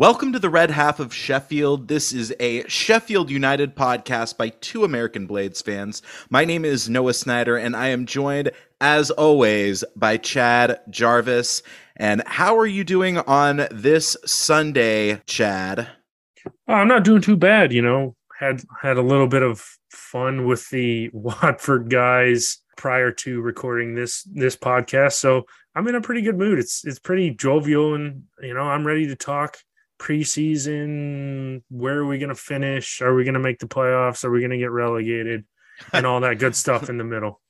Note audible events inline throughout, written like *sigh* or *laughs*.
Welcome to the Red Half of Sheffield. This is a Sheffield United podcast by two American Blades fans. My name is Noah Snyder, and I am joined, as always, by Chad Jarvis. And how are you doing on this Sunday, Chad? Oh, I'm not doing too bad. You know, had had a little bit of fun with the *laughs* Watford guys prior to recording this this podcast, so I'm in a pretty good mood. It's it's pretty jovial, and you know, I'm ready to talk preseason. Where are we going to finish? Are we going to make the playoffs? Are we going to get relegated? And all that good stuff in the middle.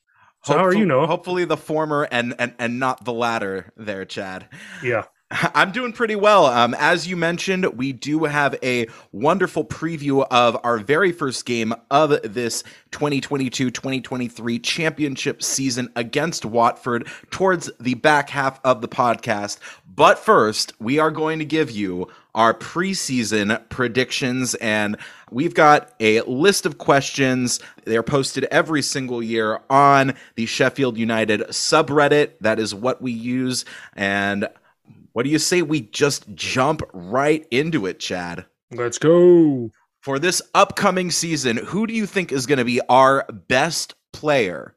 So *laughs* how are you, Noah? Hopefully the former and, and and not the latter there, Chad. Yeah. *laughs* I'm doing pretty well. Um, as you mentioned, we do have a wonderful preview of our very first game of this 2022 2023 championship season against Watford towards the back half of the podcast. But first, we are going to give you our preseason predictions. And we've got a list of questions. They're posted every single year on the Sheffield United subreddit. That is what we use. And what do you say we just jump right into it, Chad? Let's go. For this upcoming season, who do you think is going to be our best player?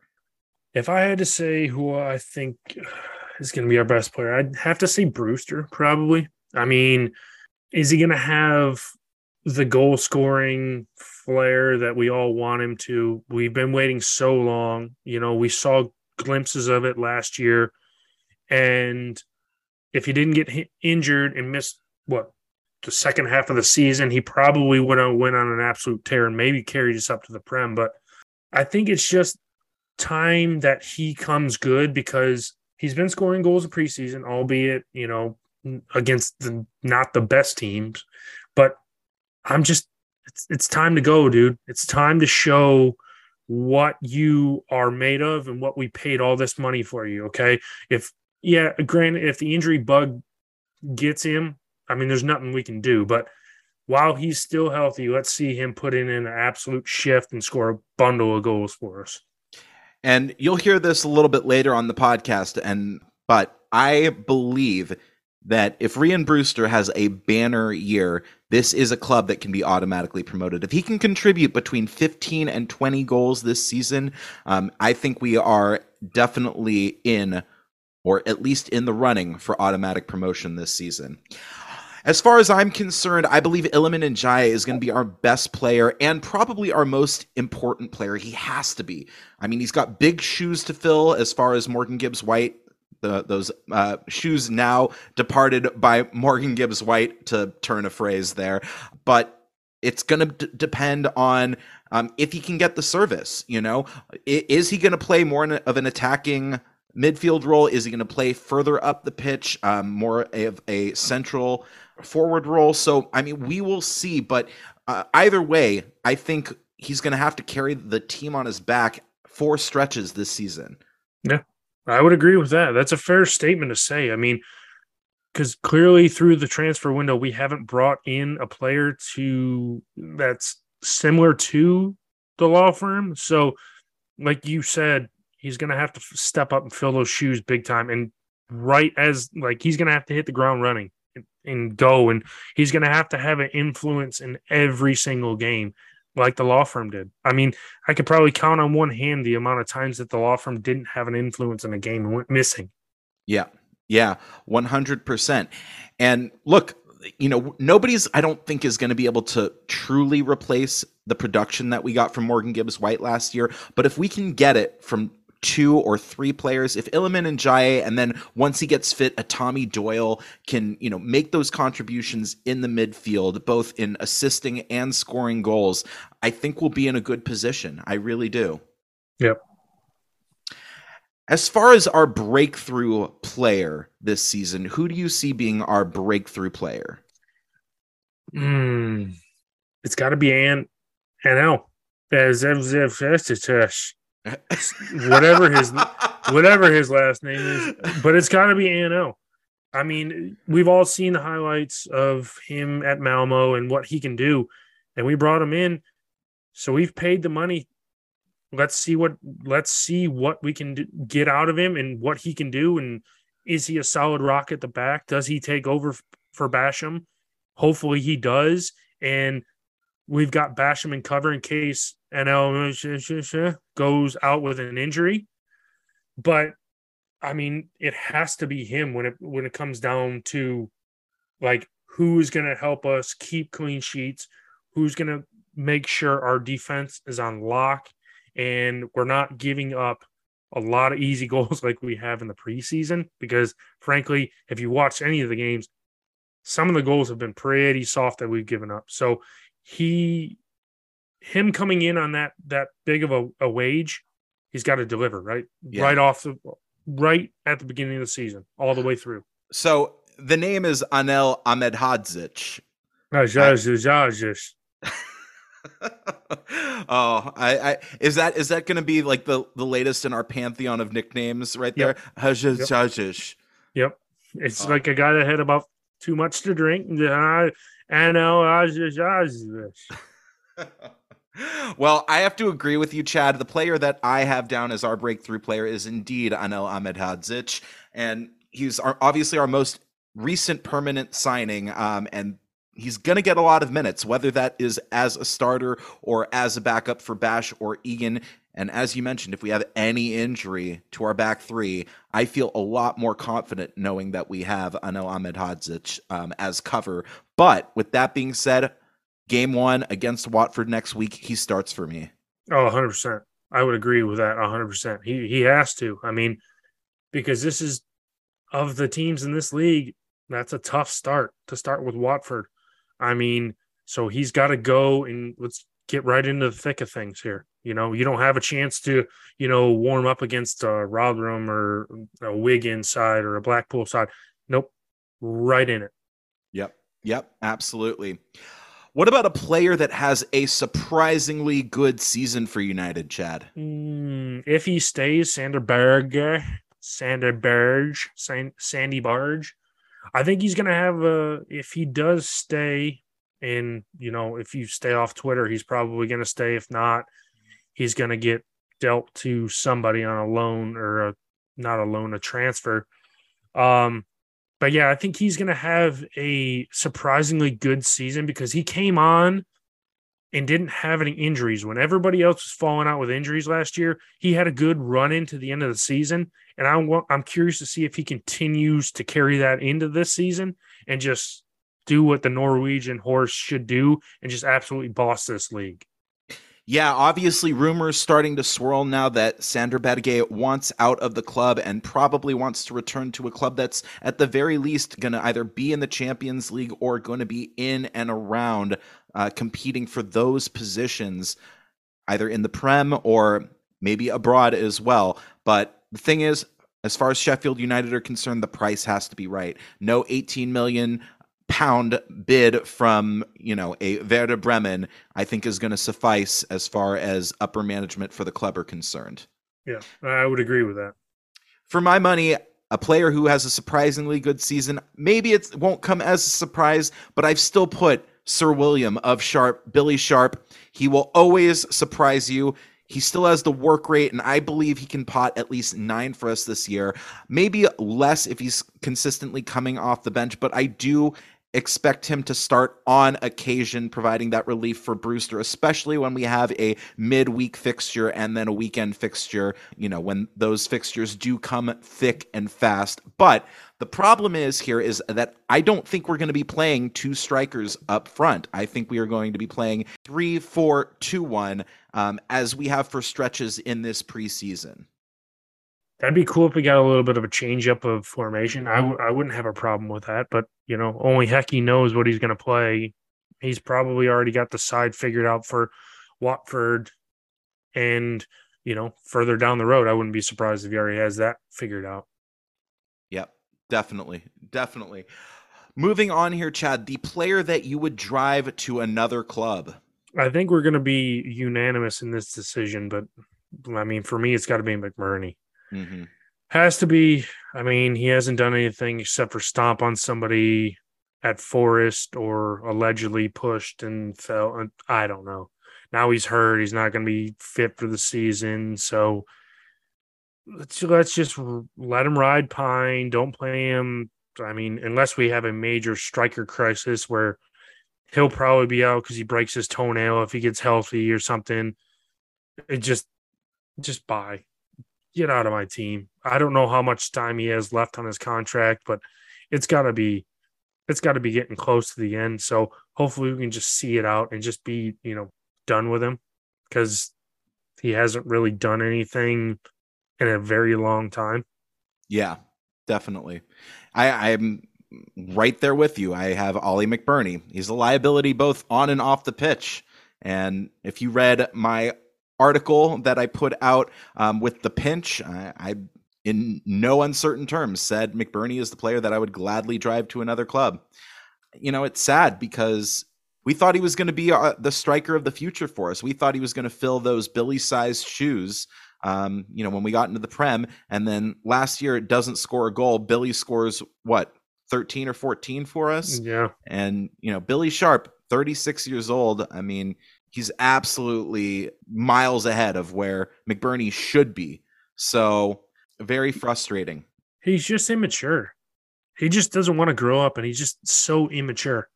If I had to say who I think is going to be our best player, I'd have to say Brewster, probably. I mean, is he going to have the goal scoring flair that we all want him to? We've been waiting so long. You know, we saw glimpses of it last year. And if he didn't get injured and missed what the second half of the season, he probably would have went on an absolute tear and maybe carried us up to the prem. But I think it's just time that he comes good because he's been scoring goals in preseason, albeit you know against the not the best teams. But I'm just it's it's time to go, dude. It's time to show what you are made of and what we paid all this money for you. Okay. If yeah, granted, if the injury bug gets him, I mean, there's nothing we can do. But while he's still healthy, let's see him put in an absolute shift and score a bundle of goals for us. And you'll hear this a little bit later on the podcast. And but I believe that if Rhian Brewster has a banner year, this is a club that can be automatically promoted. If he can contribute between 15 and 20 goals this season, um, I think we are definitely in, or at least in the running for automatic promotion this season. As far as I'm concerned, I believe Iliman Ndiaye is going to be our best player and probably our most important player. He has to be. I mean, he's got big shoes to fill as far as Morgan Gibbs White the, those uh, shoes now departed by Morgan Gibbs White to turn a phrase there, but it's going to d- depend on um, if he can get the service. You know, I- is he going to play more of an attacking midfield role? Is he going to play further up the pitch, um, more of a central forward role? So, I mean, we will see. But uh, either way, I think he's going to have to carry the team on his back for stretches this season. Yeah. I would agree with that. That's a fair statement to say. I mean, because clearly through the transfer window, we haven't brought in a player to that's similar to the law firm. So, like you said, he's going to have to step up and fill those shoes big time. And right as like he's going to have to hit the ground running and, and go, and he's going to have to have an influence in every single game like the law firm did. I mean, I could probably count on one hand the amount of times that the law firm didn't have an influence in a game and went missing. Yeah. Yeah. 100%. And look, you know, nobody's, I don't think, is going to be able to truly replace the production that we got from Morgan Gibbs White last year. But if we can get it from two or three players. If Iliman Ndiaye, and then once he gets fit, a Tommy Doyle can, you know, make those contributions in the midfield, both in assisting and scoring goals, I think we'll be in a good position. I really do. Yep. As far as our breakthrough player this season, who do you see being our breakthrough player? Mm, it's got to be An Anel. As whatever his *laughs* whatever his last name is, but it's got to be Ano. I mean, we've all seen the highlights of him at Malmo and what he can do, and we brought him in, so we've paid the money. Let's see what let's see what we can do, get out of him and what he can do, and is he a solid rock at the back? Does he take over for Basham? Hopefully he does. And we've got Basham and cover in case Anel goes out with an injury. But I mean, it has to be him when it when it comes down to like who's going to help us keep clean sheets, who's going to make sure our defense is on lock and we're not giving up a lot of easy *laughs* goals like we have in the preseason because frankly, if you watch any of the games, some of the goals have been pretty soft that we've given up. So he him coming in on that that big of a, a wage, he's got to deliver right yeah. right off the right at the beginning of the season, all the way through. So the name is Anel Ahmedhodzic. Ah, *laughs* oh, I, I is that is that going to be like the the latest in our pantheon of nicknames right there? Yep. Yep. yep. It's oh. like a guy that had about too much to drink. And *laughs* well, I have to agree with you, Chad. The player that I have down as our breakthrough player is indeed Anel Ahmedhodzic, and he's our, obviously our most recent permanent signing. Um, and he's going to get a lot of minutes, whether that is as a starter or as a backup for Bash or Egan. And as you mentioned, if we have any injury to our back three, I feel a lot more confident knowing that we have Anel Ahmedhodzic um, as cover. But with that being said, game one against Watford next week, he starts for me. Oh, 100%. I would agree with that 100%. He, he has to. I mean, because this is of the teams in this league, that's a tough start to start with Watford. I mean, so he's got to go and let's get right into the thick of things here. You know, you don't have a chance to, you know, warm up against a Rotherham or a Wigan side or a Blackpool side. Nope, right in it. Yep, yep, absolutely. What about a player that has a surprisingly good season for United, Chad? Mm, if he stays, Sander Berge, Sander Berge, Sandy Barge. I think he's going to have a, if he does stay, and, you know, if you stay off Twitter, he's probably going to stay. If not, he's going to get dealt to somebody on a loan or a, not a loan, a transfer. Um, but yeah, I think he's going to have a surprisingly good season because he came on and didn't have any injuries. When everybody else was falling out with injuries last year, he had a good run into the end of the season. And I'm, I'm curious to see if he continues to carry that into this season and just do what the Norwegian horse should do and just absolutely boss this league. Yeah, obviously, rumors starting to swirl now that Sander Berge wants out of the club and probably wants to return to a club that's at the very least going to either be in the Champions League or going to be in and around uh, competing for those positions, either in the Prem or maybe abroad as well. But the thing is, as far as Sheffield United are concerned, the price has to be right. No 18 million pound bid from you know a Werder Bremen, I think is going to suffice as far as upper management for the club are concerned. Yeah, I would agree with that. For my money, a player who has a surprisingly good season, maybe it won't come as a surprise, but I've still put Sir William of Sharp, Billy Sharp. He will always surprise you. He still has the work rate, and I believe he can pot at least nine for us this year. Maybe less if he's consistently coming off the bench, but I do expect him to start on occasion, providing that relief for Brewster, especially when we have a midweek fixture and then a weekend fixture, you know, when those fixtures do come thick and fast. But the problem is here is that I don't think we're going to be playing two strikers up front. I think we are going to be playing three, four, two, one, um, as we have for stretches in this preseason. That'd be cool if we got a little bit of a change up of formation. I w- I wouldn't have a problem with that, but you know, only Hecky knows what he's going to play. He's probably already got the side figured out for Watford, and you know, further down the road, I wouldn't be surprised if he already has that figured out. Yep, definitely, definitely. Moving on here, Chad, the player that you would drive to another club. I think we're going to be unanimous in this decision, but I mean, for me, it's got to be McBurnie. Mm-hmm. Has to be. I mean, he hasn't done anything except for stomp on somebody at Forest or allegedly pushed and fell. I don't know. Now he's hurt. He's not going to be fit for the season. So let's let's just let him ride Pine. Don't play him I mean, unless we have a major striker crisis where he'll probably be out because he breaks his toenail if he gets healthy or something. It just, just buy, get out of my team. I don't know how much time he has left on his contract, but it's got to be, it's got to be getting close to the end. So hopefully we can just see it out and just be, you know, done with him because he hasn't really done anything in a very long time. Yeah, definitely. I, I'm right there with you. I have Ollie McBurnie. He's a liability both on and off the pitch. And if you read my article that I put out um, with the pinch, I, I, in no uncertain terms, said McBurnie is the player that I would gladly drive to another club. You know, it's sad because we thought he was going to be uh, the striker of the future for us. We thought he was going to fill those Billy sized shoes um, you know, when we got into the Prem, and then last year it doesn't score a goal. Billy scores what 13 or 14 for us. Yeah. And, you know, Billy Sharp, 36 years old. I mean, he's absolutely miles ahead of where McBurnie should be. So, very frustrating. He's just immature. He just doesn't want to grow up and he's just so immature.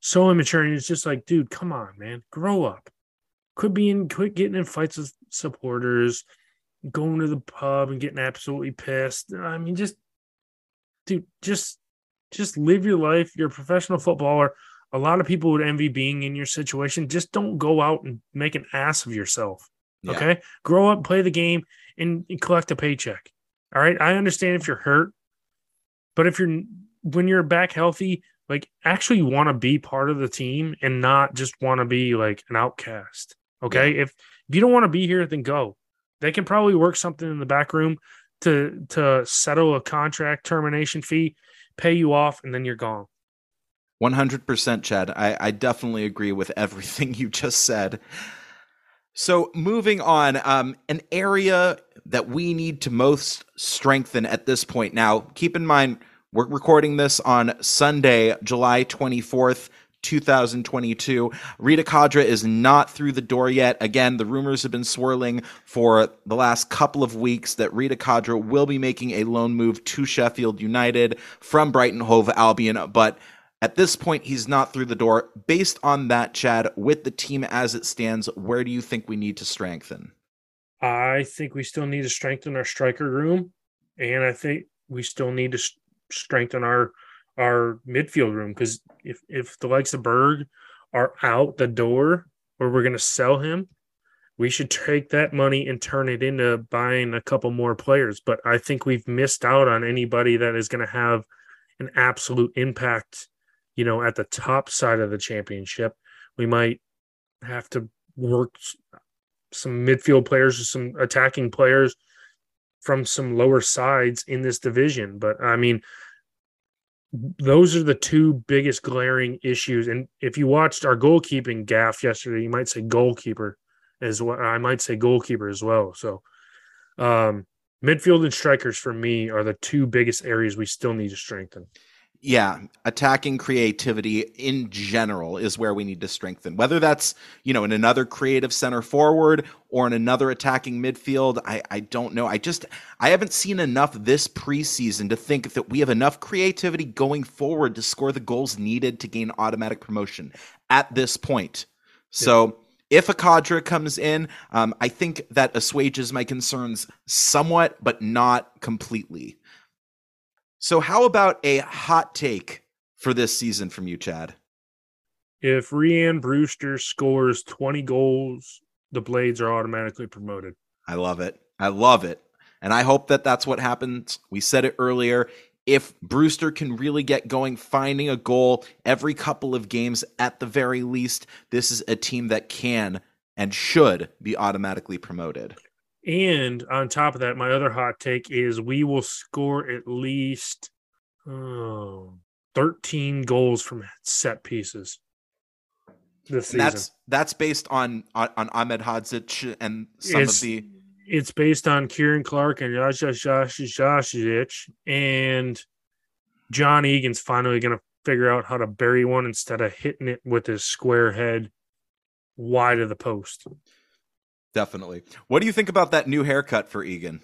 So immature. And it's just like, dude, come on, man. Grow up. Quit being quit getting in fights with supporters, going to the pub and getting absolutely pissed. I mean, just dude, just just live your life. You're a professional footballer. A lot of people would envy being in your situation. Just don't go out and make an ass of yourself. Yeah. Okay. Grow up, play the game, and, and collect a paycheck. All right. I understand if you're hurt, but if you're when you're back healthy, like actually want to be part of the team and not just want to be like an outcast. Okay. Yeah. If if you don't want to be here, then go. They can probably work something in the back room to to settle a contract termination fee, pay you off, and then you're gone. 100% Chad. I, I definitely agree with everything *laughs* you just said. So, moving on, um, an area that we need to most strengthen at this point. Now, keep in mind, we're recording this on Sunday, July 24th. 2022. Reda Khadra is not through the door yet. Again, the rumors have been swirling for the last couple of weeks that Reda Khadra will be making a loan move to Sheffield United from Brighton Hove Albion, but at this point, he's not through the door. Based on that, Chad, with the team as it stands, where do you think we need to strengthen? I think we still need to strengthen our striker room, and I think we still need to strengthen our our midfield room because if if the likes of Berg are out the door or we're going to sell him, we should take that money and turn it into buying a couple more players. But I think we've missed out on anybody that is going to have an absolute impact, you know, at the top side of the championship. We might have to work some midfield players or some attacking players from some lower sides in this division. But I mean, those are the two biggest glaring issues. And if you watched our goalkeeping gaff yesterday, you might say goalkeeper as well. I might say goalkeeper as well. So, um, midfield and strikers for me are the two biggest areas we still need to strengthen. Yeah, attacking creativity in general is where we need to strengthen. Whether that's, you know, in another creative center forward or in another attacking midfield, I, I don't know. I just I haven't seen enough this preseason to think that we have enough creativity going forward to score the goals needed to gain automatic promotion at this point. So yeah. if a Khadra comes in, um, I think that assuages my concerns somewhat, but not completely. So, how about a hot take for this season from you, Chad? If Rhian Brewster scores 20 goals, the Blades are automatically promoted. I love it. I love it. And I hope that that's what happens. We said it earlier. If Brewster can really get going, finding a goal every couple of games at the very least, this is a team that can and should be automatically promoted. And on top of that, my other hot take is we will score at least oh, 13 goals from set pieces this season. That's that's based on on, on Ahmedhodzic and some it's, of the. It's based on Ciaran Clark and Josh Josh and John Egan's finally going to figure out how to bury one instead of hitting it with his square head wide of the post. Definitely. What do you think about that new haircut for Egan?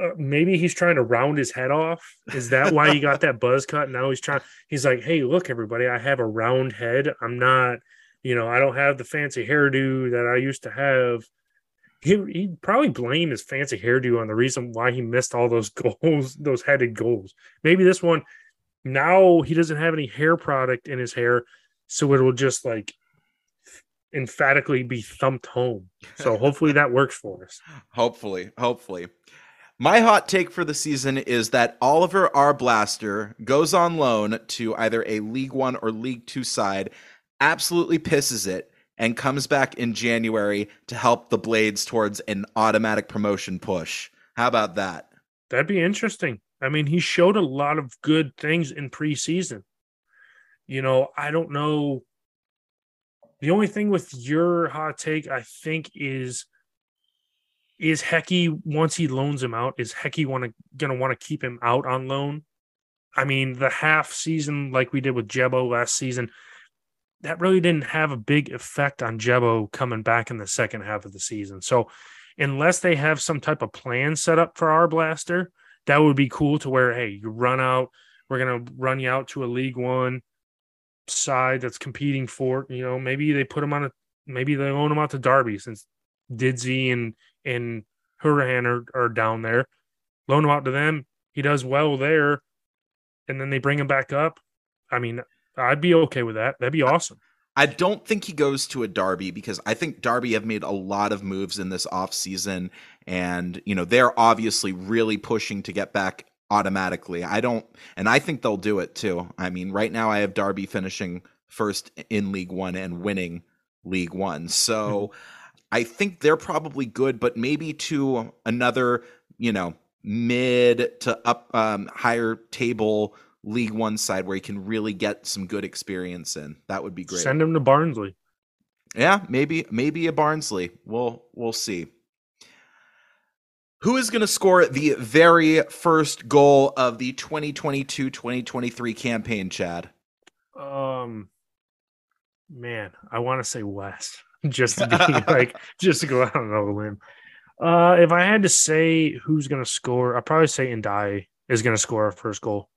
uh, maybe he's trying to round his head off. Is that why he got that *laughs* buzz cut? Now he's trying. He's like, hey, look, everybody, I have a round head. I'm not, you know, I don't have the fancy hairdo that I used to have. He he'd probably blame his fancy hairdo on the reason why he missed all those *laughs* goals, those headed goals. Maybe this one now he doesn't have any hair product in his hair, so it will just like emphatically be thumped home. So hopefully that works for us. *laughs* Hopefully, hopefully. My hot take for the season is that Oliver Arblaster goes on loan to either a League One or League Two side, absolutely pisses it, and comes back in January to help the Blades towards an automatic promotion push. How about that? That'd be interesting. I mean, he showed a lot of good things in preseason. You know, I don't know. The only thing with your hot take, I think, is is Hecky once he loans him out, is Hecky want to gonna want to keep him out on loan? I mean, the half season like we did with Jebo last season, that really didn't have a big effect on Jebo coming back in the second half of the season. So unless they have some type of plan set up for Arblaster, that would be cool to where, hey, you run out, we're gonna run you out to a league one side that's competing for, you know, maybe they put him on a maybe they loan him out to Derby since Didsey and and Hourihane are, are down there. Loan him out to them. He does well there. And then they bring him back up. I mean, I'd be okay with that. That'd be awesome. I don't think he goes to a Derby because I think Derby have made a lot of moves in this offseason and you know they're obviously really pushing to get back automatically. I don't and I think they'll do it too. I mean, right now I have Derby finishing first in League 1 and winning League 1. So mm-hmm. I think they're probably good, but maybe to another, you know, mid to up um, higher table League One side where he can really get some good experience in. That would be great. Send him to Barnsley. Yeah, maybe maybe a Barnsley. We'll we'll see. Who is going to score the very first goal of the 2022-2023 campaign, Chad? Um man, I want to say West. *laughs* just to be *laughs* like just to go out on a limb. Uh, if I had to say who's going to score, I'd probably say Ndiaye is going to score our first goal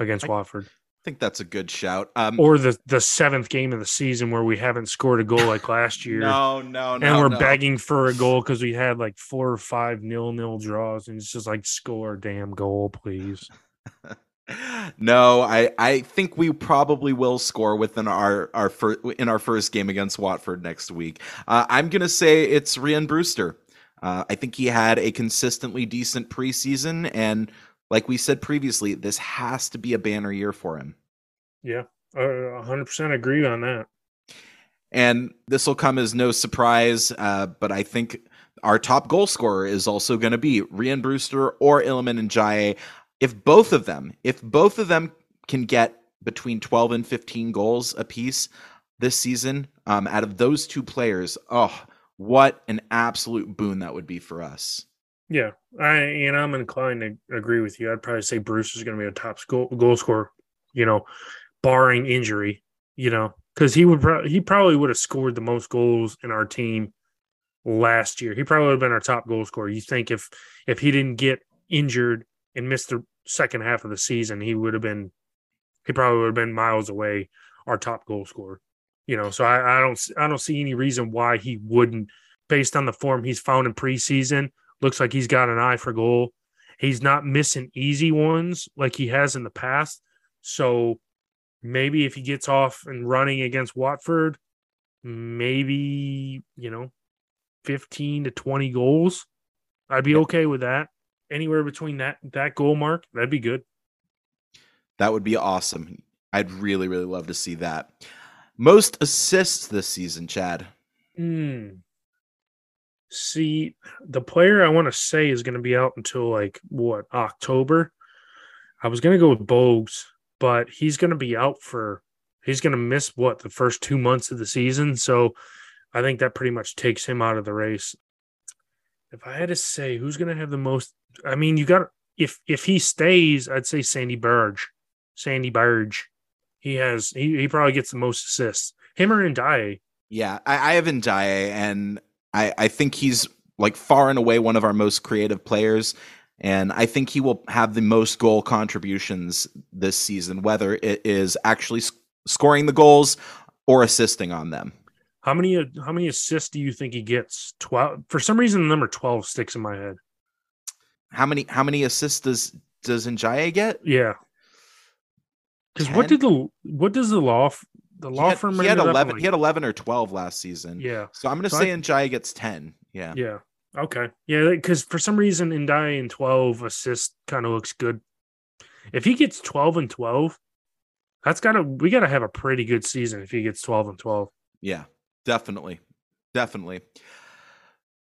against I Watford. I think that's a good shout. Um, or the the seventh game of the season where we haven't scored a goal like last *laughs* year. no, no, no. And we're no. begging for a goal because we had like four or five nil nil draws, and it's just like score a damn goal, please. *laughs* no, I I think we probably will score within our our fir- in our first game against Watford next week. Uh, I'm gonna say it's Rhian Brewster. Uh, I think he had a consistently decent preseason, and like we said previously, this has to be a banner year for him. Yeah, hundred percent agree on that. And this will come as no surprise, uh, but I think our top goal scorer is also going to be Rhian Brewster or Iliman Ndiaye if both of them, if both of them can get between 12 and 15 goals apiece this season, um, out of those two players, oh, what an absolute boon that would be for us. Yeah, I and I'm inclined to agree with you. I'd probably say Bruce is going to be a top goal, goal scorer, you know, barring injury, you know, because he would pro- he probably would have scored the most goals in our team last year. He probably would have been our top goal scorer. You think if if he didn't get injured and missed the second half of the season, he would have been, he probably would have been miles away our top goal scorer. You know, so I, I don't, I don't see any reason why he wouldn't, based on the form he's found in preseason. Looks like he's got an eye for goal. He's not missing easy ones like he has in the past. So maybe if he gets off and running against Watford, maybe, you know, 15 to 20 goals. I'd be okay with that anywhere between that that goal mark, that'd be good. That would be awesome. I'd really, really love to see that. Most assists this season, Chad. Hmm. See, the player I want to say is going to be out until like what October. I was going to go with Bogle, but he's going to be out for. He's going to miss what the first two months of the season, so I think that pretty much takes him out of the race. If I had to say who's going to have the most I mean, you got if if he stays, I'd say Sandy Burge. Sandy Burge. He has he, he probably gets the most assists. Him or Ndiaye. Yeah, I, I have Ndiaye, and I I think he's like far and away one of our most creative players. And I think he will have the most goal contributions this season, whether it is actually sc- scoring the goals or assisting on them. How many how many assists do you think he gets? Twelve. For some reason, the number twelve sticks in my head. How many how many assists does does Ndiaye get? Yeah. Because what did the what does the law the law he had, firm he had eleven like- he had eleven or twelve last season. yeah So I'm gonna So say I- Ndiaye gets ten. Yeah. yeah okay yeah because for some reason Ndiaye in twelve assist kind of looks good. If he gets twelve and twelve, that's gotta we gotta have a pretty good season if he gets twelve and twelve. Yeah, definitely. Definitely.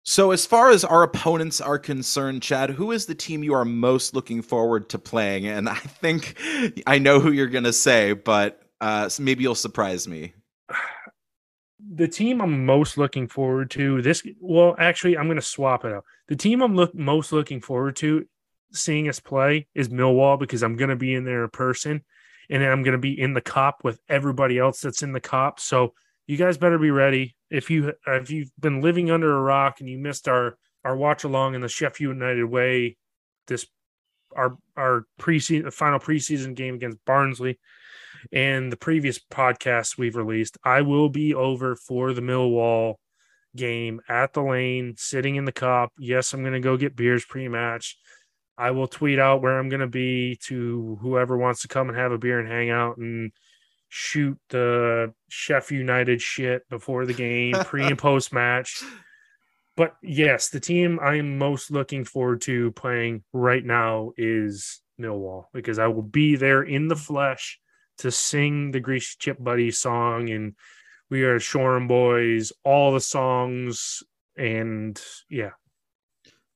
So, as far as our opponents are concerned, Chad, who is the team you are most looking forward to playing? And I think I know who you're going to say, but uh, maybe you'll surprise me. *sighs* the team I'm most looking forward to this well actually I'm going to swap it out. The team I'm look most looking forward to seeing us play is Millwall because I'm going to be in there in person and I'm going to be in the Kop with everybody else that's in the Kop. So you guys better be ready. If you if you've been living under a rock and you missed our our watch along in the Sheffield United way this our our preseason final preseason game against Barnsley and the previous podcasts we've released, I will be over for the Millwall game at the lane, sitting in the Kop. Yes, I'm going to go get beers pre-match. I will tweet out where I'm going to be to whoever wants to come and have a beer and hang out and shoot the Chef United shit before the game, pre and *laughs* post match. But yes, the team I am most looking forward to playing right now is Millwall because I will be there in the flesh to sing the Greasy Chip Buddy song and we are Shoreham Boys, all the songs and yeah,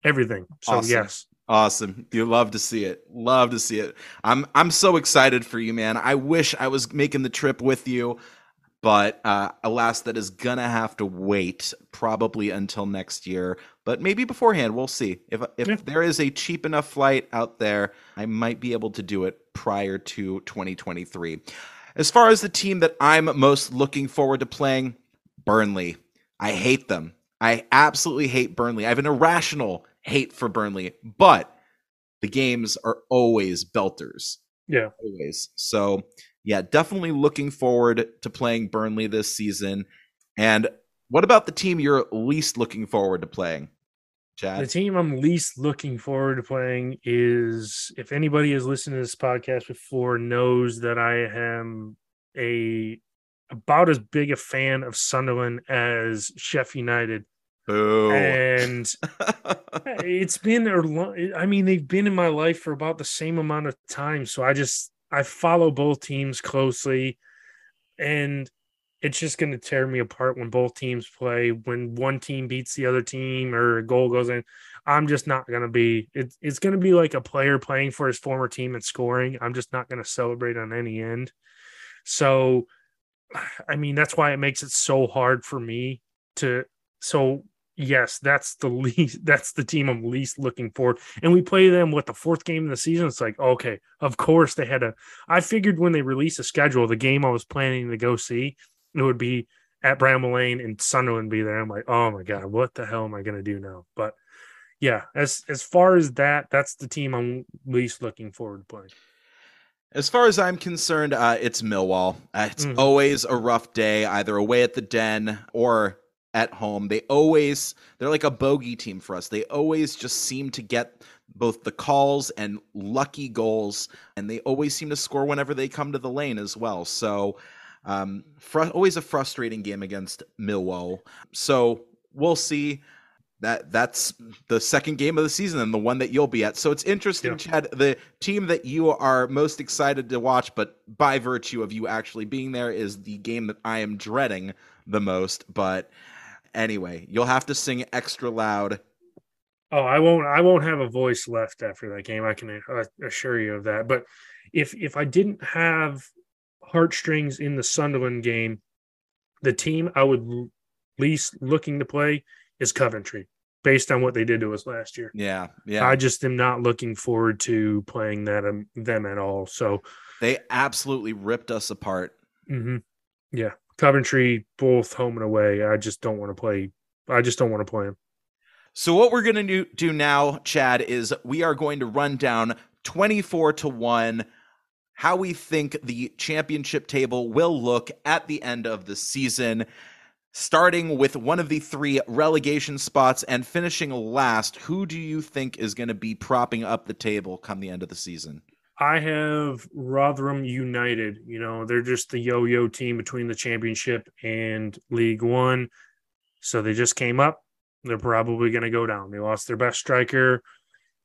everything. So Awesome. yes, Awesome. You love to see it. Love to see it. I'm I'm so excited for you, man. I wish I was making the trip with you, but uh alas that is gonna have to wait probably until next year. But maybe beforehand, we'll see. If if Yeah. there is a cheap enough flight out there, I might be able to do it prior to 2023. As far as the team that I'm most looking forward to playing, Burnley. I hate them. I absolutely hate Burnley. I have an irrational hate for Burnley, but the games are always belters. yeah. Always. So, yeah, definitely looking forward to playing Burnley this season. And what about the team you're least looking forward to playing, Chad? The team I'm least looking forward to playing is if anybody has listened to this podcast before knows that I am a about as big a fan of Sunderland as Chef United. Boo. And *laughs* it's been I mean, they've been in my life for about the same amount of time. So I just I follow both teams closely and it's just going to tear me apart when both teams play. When one team beats the other team or a goal goes in, I'm just not going to be. It's it's going to be like a player playing for his former team and scoring. I'm just not going to celebrate on any end. So, I mean, that's why it makes it so hard for me to. So yes, that's the *laughs* least. That's the team I'm least looking for. And we play them with the fourth game of the season. It's like okay, of course they had a. I figured when they released a schedule, the game I was planning to go see it would be at Bramall Lane and Sunderland be there. I'm like, oh my god, what the hell am I gonna do now? But yeah, as as far as that, that's the team I'm least looking forward to playing. As far as I'm concerned, uh, it's Millwall. Uh, it's Mhm. always a rough day, either away at the den or at home. They always they're like a bogey team for us. They always just seem to get both the calls and lucky goals, and they always seem to score whenever they come to the lane as well. So, um, fr- always a frustrating game against Millwall. So we'll see. That that's the second game of the season and the one that you'll be at. So it's interesting, Yeah. Chad. The team that you are most excited to watch, but by virtue of you actually being there, is the game that I am dreading the most. But anyway, you'll have to sing extra loud. Oh, I won't. I won't have a voice left after that game. I can assure you of that. But if if I didn't have heartstrings in the Sunderland game, the team I would least looking to play is Coventry, based on what they did to us last year. Yeah, yeah. I just am not looking forward to playing that um, them at all. So, they absolutely ripped us apart. mhm. yeah, Coventry both home and away. I just don't want to play. I just don't want to play them. So what we're going to do now, Chad, is we are going to run down 24 to 1 how we think the championship table will look at the end of the season starting with one of the three relegation spots and finishing last, who do you think is going to be propping up the table come the end of the season? I have Rotherham United. You know, they're just the yo yo team between the championship and League One. So they just came up. They're probably going to go down. They lost their best striker.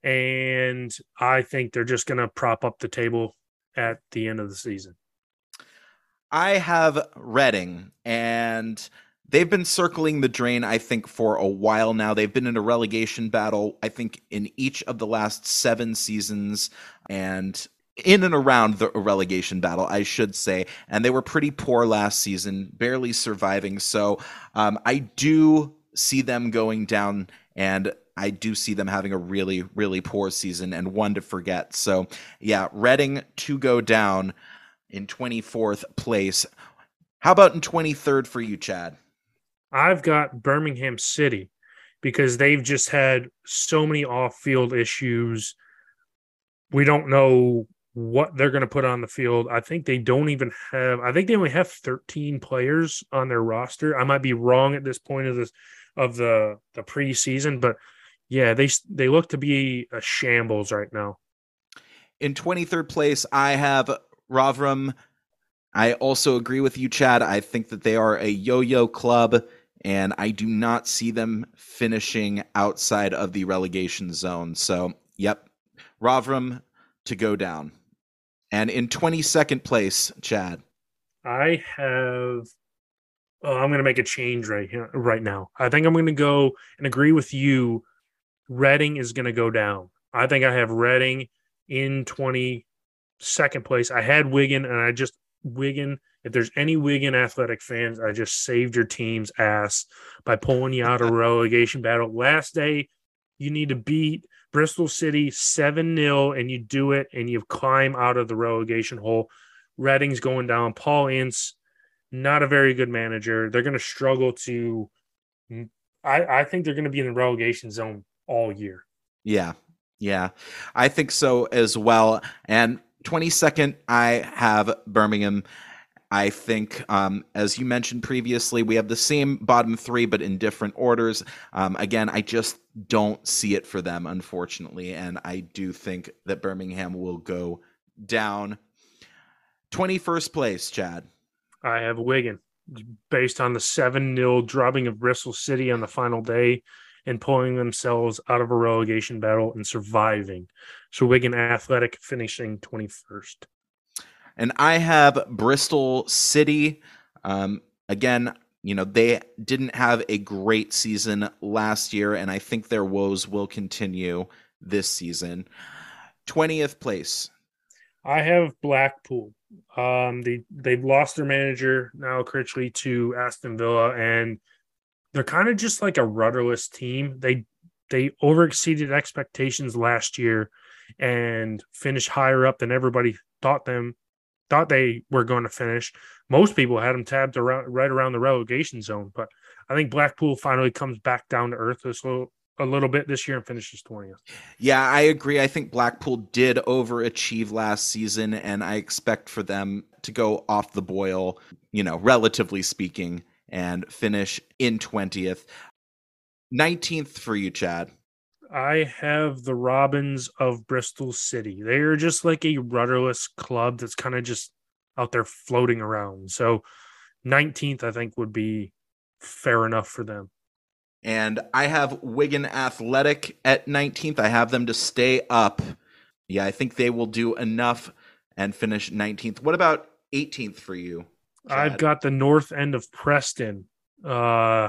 And I think they're just going to prop up the table at the end of the season. I have Reading, and they've been circling the drain, I think, for a while now. They've been in a relegation battle, I think, in each of the last seven seasons and in and around the relegation battle, I should say. And they were pretty poor last season, barely surviving. So um, I do see them going down and I do see them having a really, really poor season and one to forget. So, yeah, Reading to go down in 24th place. How about in 23rd for you, Chad? I've got Birmingham City because they've just had so many off field issues. We don't know what they're going to put on the field. I think they don't even have, I think they only have 13 players on their roster. I might be wrong at this point of this of the the preseason, but yeah, they they look to be a shambles right now. In 23rd place, I have Rotherham. I also agree with you, Chad. I think that they are a yo-yo club and I do not see them finishing outside of the relegation zone. So, yep, Rotherham to go down. And in 22nd place, Chad. I have. Oh, I'm going to make a change right here, right now. I think I'm going to go and agree with you. Reading is going to go down. I think I have Reading in 22nd place. I had Wigan, and I just Wigan if there's any Wigan athletic fans, I just saved your team's ass by pulling you out of relegation battle. Last day, you need to beat Bristol City 7 0, and you do it, and you climb out of the relegation hole. Reading's going down. Paul Ince, not a very good manager. They're going to struggle to. I, I think they're going to be in the relegation zone all year. Yeah. Yeah. I think so as well. And 22nd, I have Birmingham. I think, um, as you mentioned previously, we have the same bottom three, but in different orders. Um, again, I just don't see it for them, unfortunately. And I do think that Birmingham will go down. 21st place, Chad. I have Wigan based on the 7 0 drubbing of Bristol City on the final day and pulling themselves out of a relegation battle and surviving. So, Wigan Athletic finishing 21st and I have Bristol City. Um, again, you know, they didn't have a great season last year, and I think their woes will continue this season. 20th place. I have Blackpool. Um, they they've lost their manager now, Critchley, to Aston Villa, and they're kind of just like a rudderless team. They they overexceeded expectations last year and finished higher up than everybody thought them thought they were going to finish. Most people had them tabbed around right around the relegation zone, but I think Blackpool finally comes back down to earth this little a little bit this year and finishes 20th. Yeah, I agree. I think Blackpool did overachieve last season, and I expect for them to go off the boil, you know, relatively speaking, and finish in 20th. 19th for you, Chad. I have the Robins of Bristol City. They are just like a rudderless club that's kind of just out there floating around. So 19th, I think, would be fair enough for them. And I have Wigan Athletic at 19th. I have them to stay up. Yeah, I think they will do enough and finish 19th. What about 18th for you? Chad? I've got the north end of Preston. Uh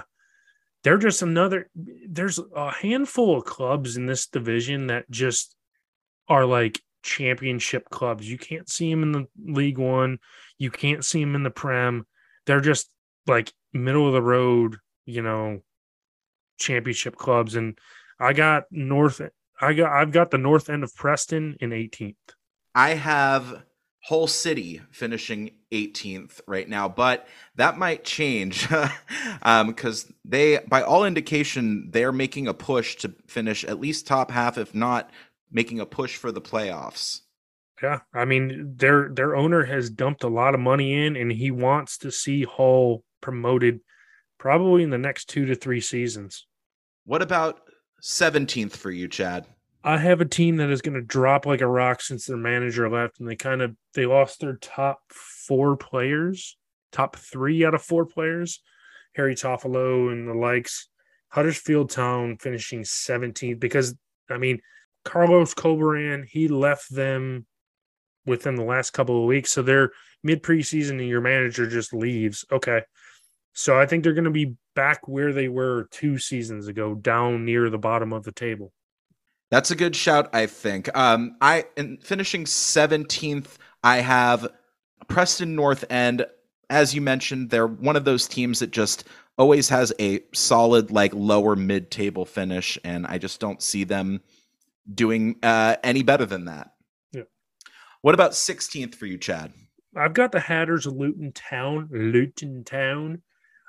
they're just another there's a handful of clubs in this division that just are like championship clubs. You can't see them in the League 1, you can't see them in the Prem. They're just like middle of the road, you know, championship clubs and I got North I got I've got the north end of Preston in 18th. I have Hull City finishing 18th right now, but that might change because *laughs* um, they, by all indication, they're making a push to finish at least top half, if not making a push for the playoffs. Yeah, I mean their their owner has dumped a lot of money in, and he wants to see Hull promoted probably in the next two to three seasons. What about 17th for you, Chad? I have a team that is going to drop like a rock since their manager left, and they kind of they lost their top four players, top three out of four players, Harry Toffolo and the likes. Huddersfield Town finishing 17th because I mean Carlos Corberán he left them within the last couple of weeks, so they're mid preseason and your manager just leaves. Okay, so I think they're going to be back where they were two seasons ago, down near the bottom of the table. That's a good shout, I think. Um, I in finishing 17th, I have Preston North End. As you mentioned, they're one of those teams that just always has a solid, like lower mid table finish, and I just don't see them doing uh, any better than that. Yeah. What about 16th for you, Chad? I've got the Hatters of Luton Town. Luton Town.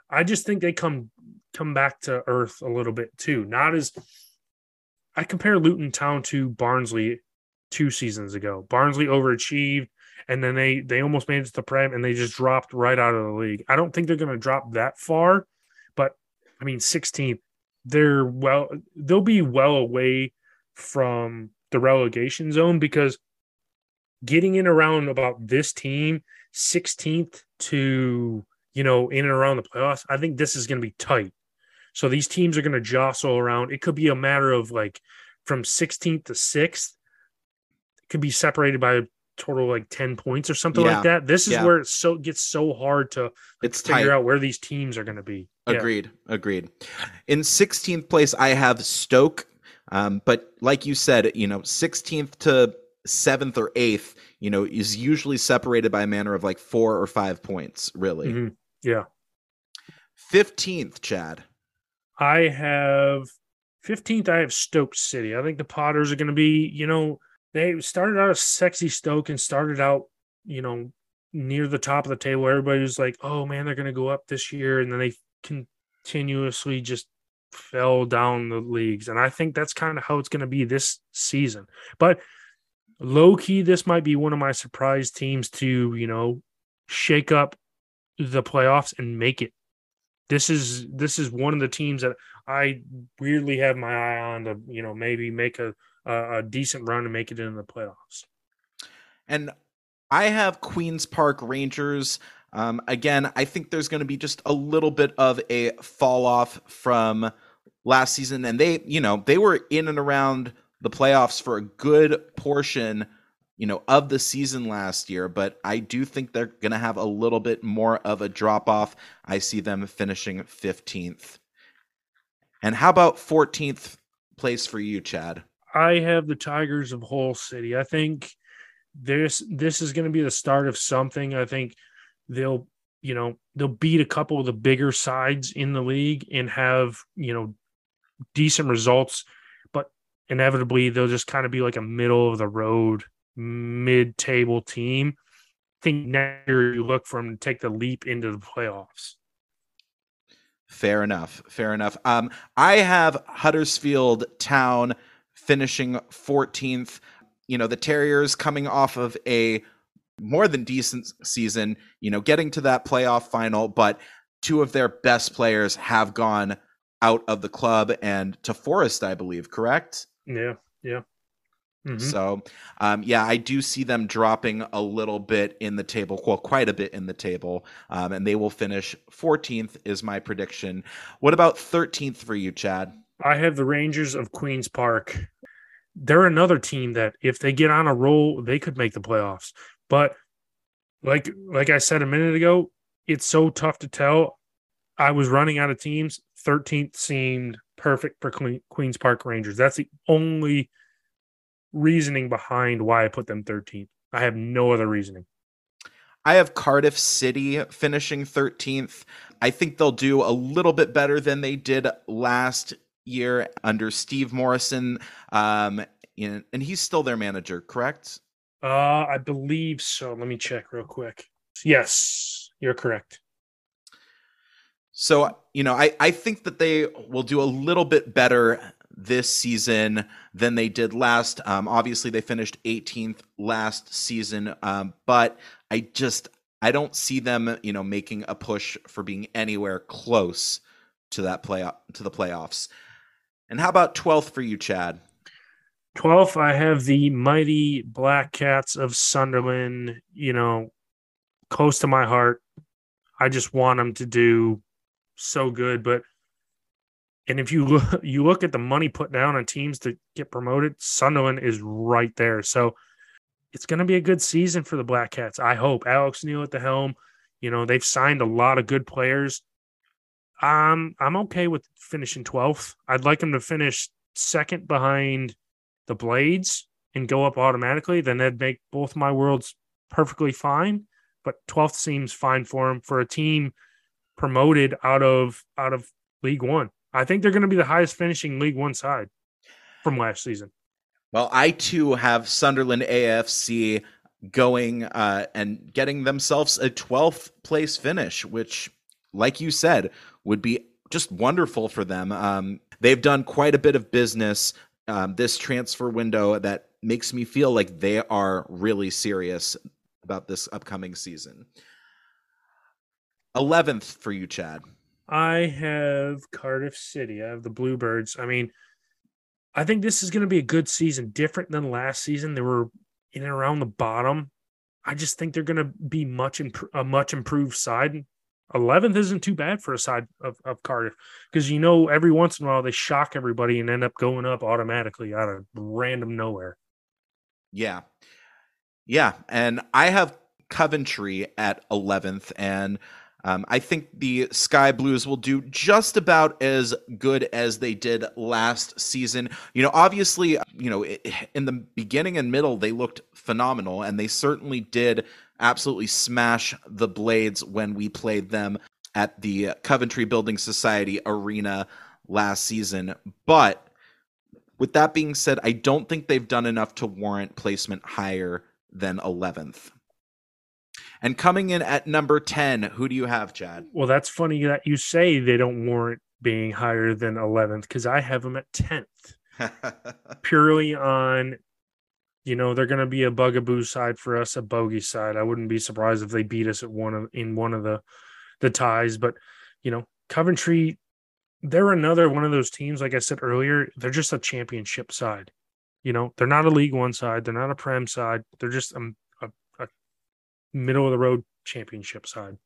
I just think they come come back to earth a little bit too. Not as I compare Luton Town to Barnsley two seasons ago. Barnsley overachieved, and then they they almost made it to the prem, and they just dropped right out of the league. I don't think they're going to drop that far, but I mean, 16th, they're well, they'll be well away from the relegation zone because getting in around about this team, 16th to you know in and around the playoffs, I think this is going to be tight. So these teams are going to jostle around. It could be a matter of like from 16th to 6th. It could be separated by a total like 10 points or something yeah. like that. This is yeah. where it so gets so hard to like, it's figure tight. out where these teams are going to be. Agreed. Yeah. Agreed. In 16th place, I have Stoke. Um, but like you said, you know, 16th to seventh or eighth, you know, is usually separated by a manner of like four or five points, really. Mm-hmm. Yeah. 15th, Chad. I have 15th. I have Stoke City. I think the Potters are going to be, you know, they started out as sexy Stoke and started out, you know, near the top of the table. Everybody was like, oh man, they're going to go up this year. And then they continuously just fell down the leagues. And I think that's kind of how it's going to be this season. But low key, this might be one of my surprise teams to, you know, shake up the playoffs and make it this is this is one of the teams that I weirdly have my eye on to you know maybe make a a, a decent run and make it into the playoffs. And I have Queens Park Rangers. Um, again, I think there's going to be just a little bit of a fall off from last season, and they you know they were in and around the playoffs for a good portion you know, of the season last year, but I do think they're going to have a little bit more of a drop off. I see them finishing 15th. And how about 14th place for you, Chad? I have the Tigers of Hull City. I think this this is going to be the start of something. I think they'll, you know, they'll beat a couple of the bigger sides in the league and have, you know, decent results, but inevitably they'll just kind of be like a middle of the road mid-table team. I think next year you look for them to take the leap into the playoffs. Fair enough. Fair enough. Um, I have Huddersfield Town finishing 14th. You know, the Terriers coming off of a more than decent season, you know, getting to that playoff final, but two of their best players have gone out of the club and to Forest, I believe, correct? Yeah, yeah. Mm-hmm. So, um, yeah, I do see them dropping a little bit in the table, well, quite a bit in the table, um, and they will finish 14th, is my prediction. What about 13th for you, Chad? I have the Rangers of Queens Park. They're another team that, if they get on a roll, they could make the playoffs. But like like I said a minute ago, it's so tough to tell. I was running out of teams. 13th seemed perfect for Queens Park Rangers. That's the only – reasoning behind why I put them 13th. I have no other reasoning. I have Cardiff City finishing 13th. I think they'll do a little bit better than they did last year under Steve Morison. Um, and he's still their manager, correct? Uh, I believe so. Let me check real quick. Yes, you're correct. So, you know, I, I think that they will do a little bit better this season than they did last. Um, obviously, they finished 18th last season, um, but I just I don't see them, you know, making a push for being anywhere close to that play to the playoffs. And how about 12th for you, Chad? 12th, I have the mighty Black Cats of Sunderland, you know, close to my heart. I just want them to do so good, but and if you *laughs* look you look at the money put down on teams to get promoted, Sunderland is right there. So it's going to be a good season for the Black Cats. I hope Alex Neil at the helm. You know they've signed a lot of good players. Um, I'm okay with finishing 12th. I'd like them to finish second behind the Blades and go up automatically. Then that'd make both my worlds perfectly fine. But 12th seems fine for them for a team promoted out of out of League One. I think they're going to be the highest finishing League One side from last season. Well, I too have Sunderland AFC going uh, and getting themselves a 12th place finish, which, like you said, would be just wonderful for them. Um, they've done quite a bit of business um, this transfer window that makes me feel like they are really serious about this upcoming season. 11th for you, Chad. I have Cardiff City. I have the Bluebirds. I mean, I think this is going to be a good season, different than last season. They were in and around the bottom. I just think they're going to be much imp- a much improved side. 11th isn't too bad for a side of, of Cardiff because you know every once in a while they shock everybody and end up going up automatically out of random nowhere. Yeah. Yeah. And I have Coventry at 11th. And um, I think the Sky Blues will do just about as good as they did last season. You know, obviously, you know, in the beginning and middle, they looked phenomenal, and they certainly did absolutely smash the Blades when we played them at the Coventry Building Society Arena last season. But with that being said, I don't think they've done enough to warrant placement higher than 11th. And coming in at number 10, who do you have, Chad? Well, that's funny that you say they don't warrant being higher than 11th because I have them at 10th *laughs* purely on, you know, they're going to be a bugaboo side for us, a bogey side. I wouldn't be surprised if they beat us at one of in one of the the ties, but you know, Coventry, they're another one of those teams. Like I said earlier, they're just a championship side. You know, they're not a League One side. They're not a Prem side. They're just a, middle of the road championship side.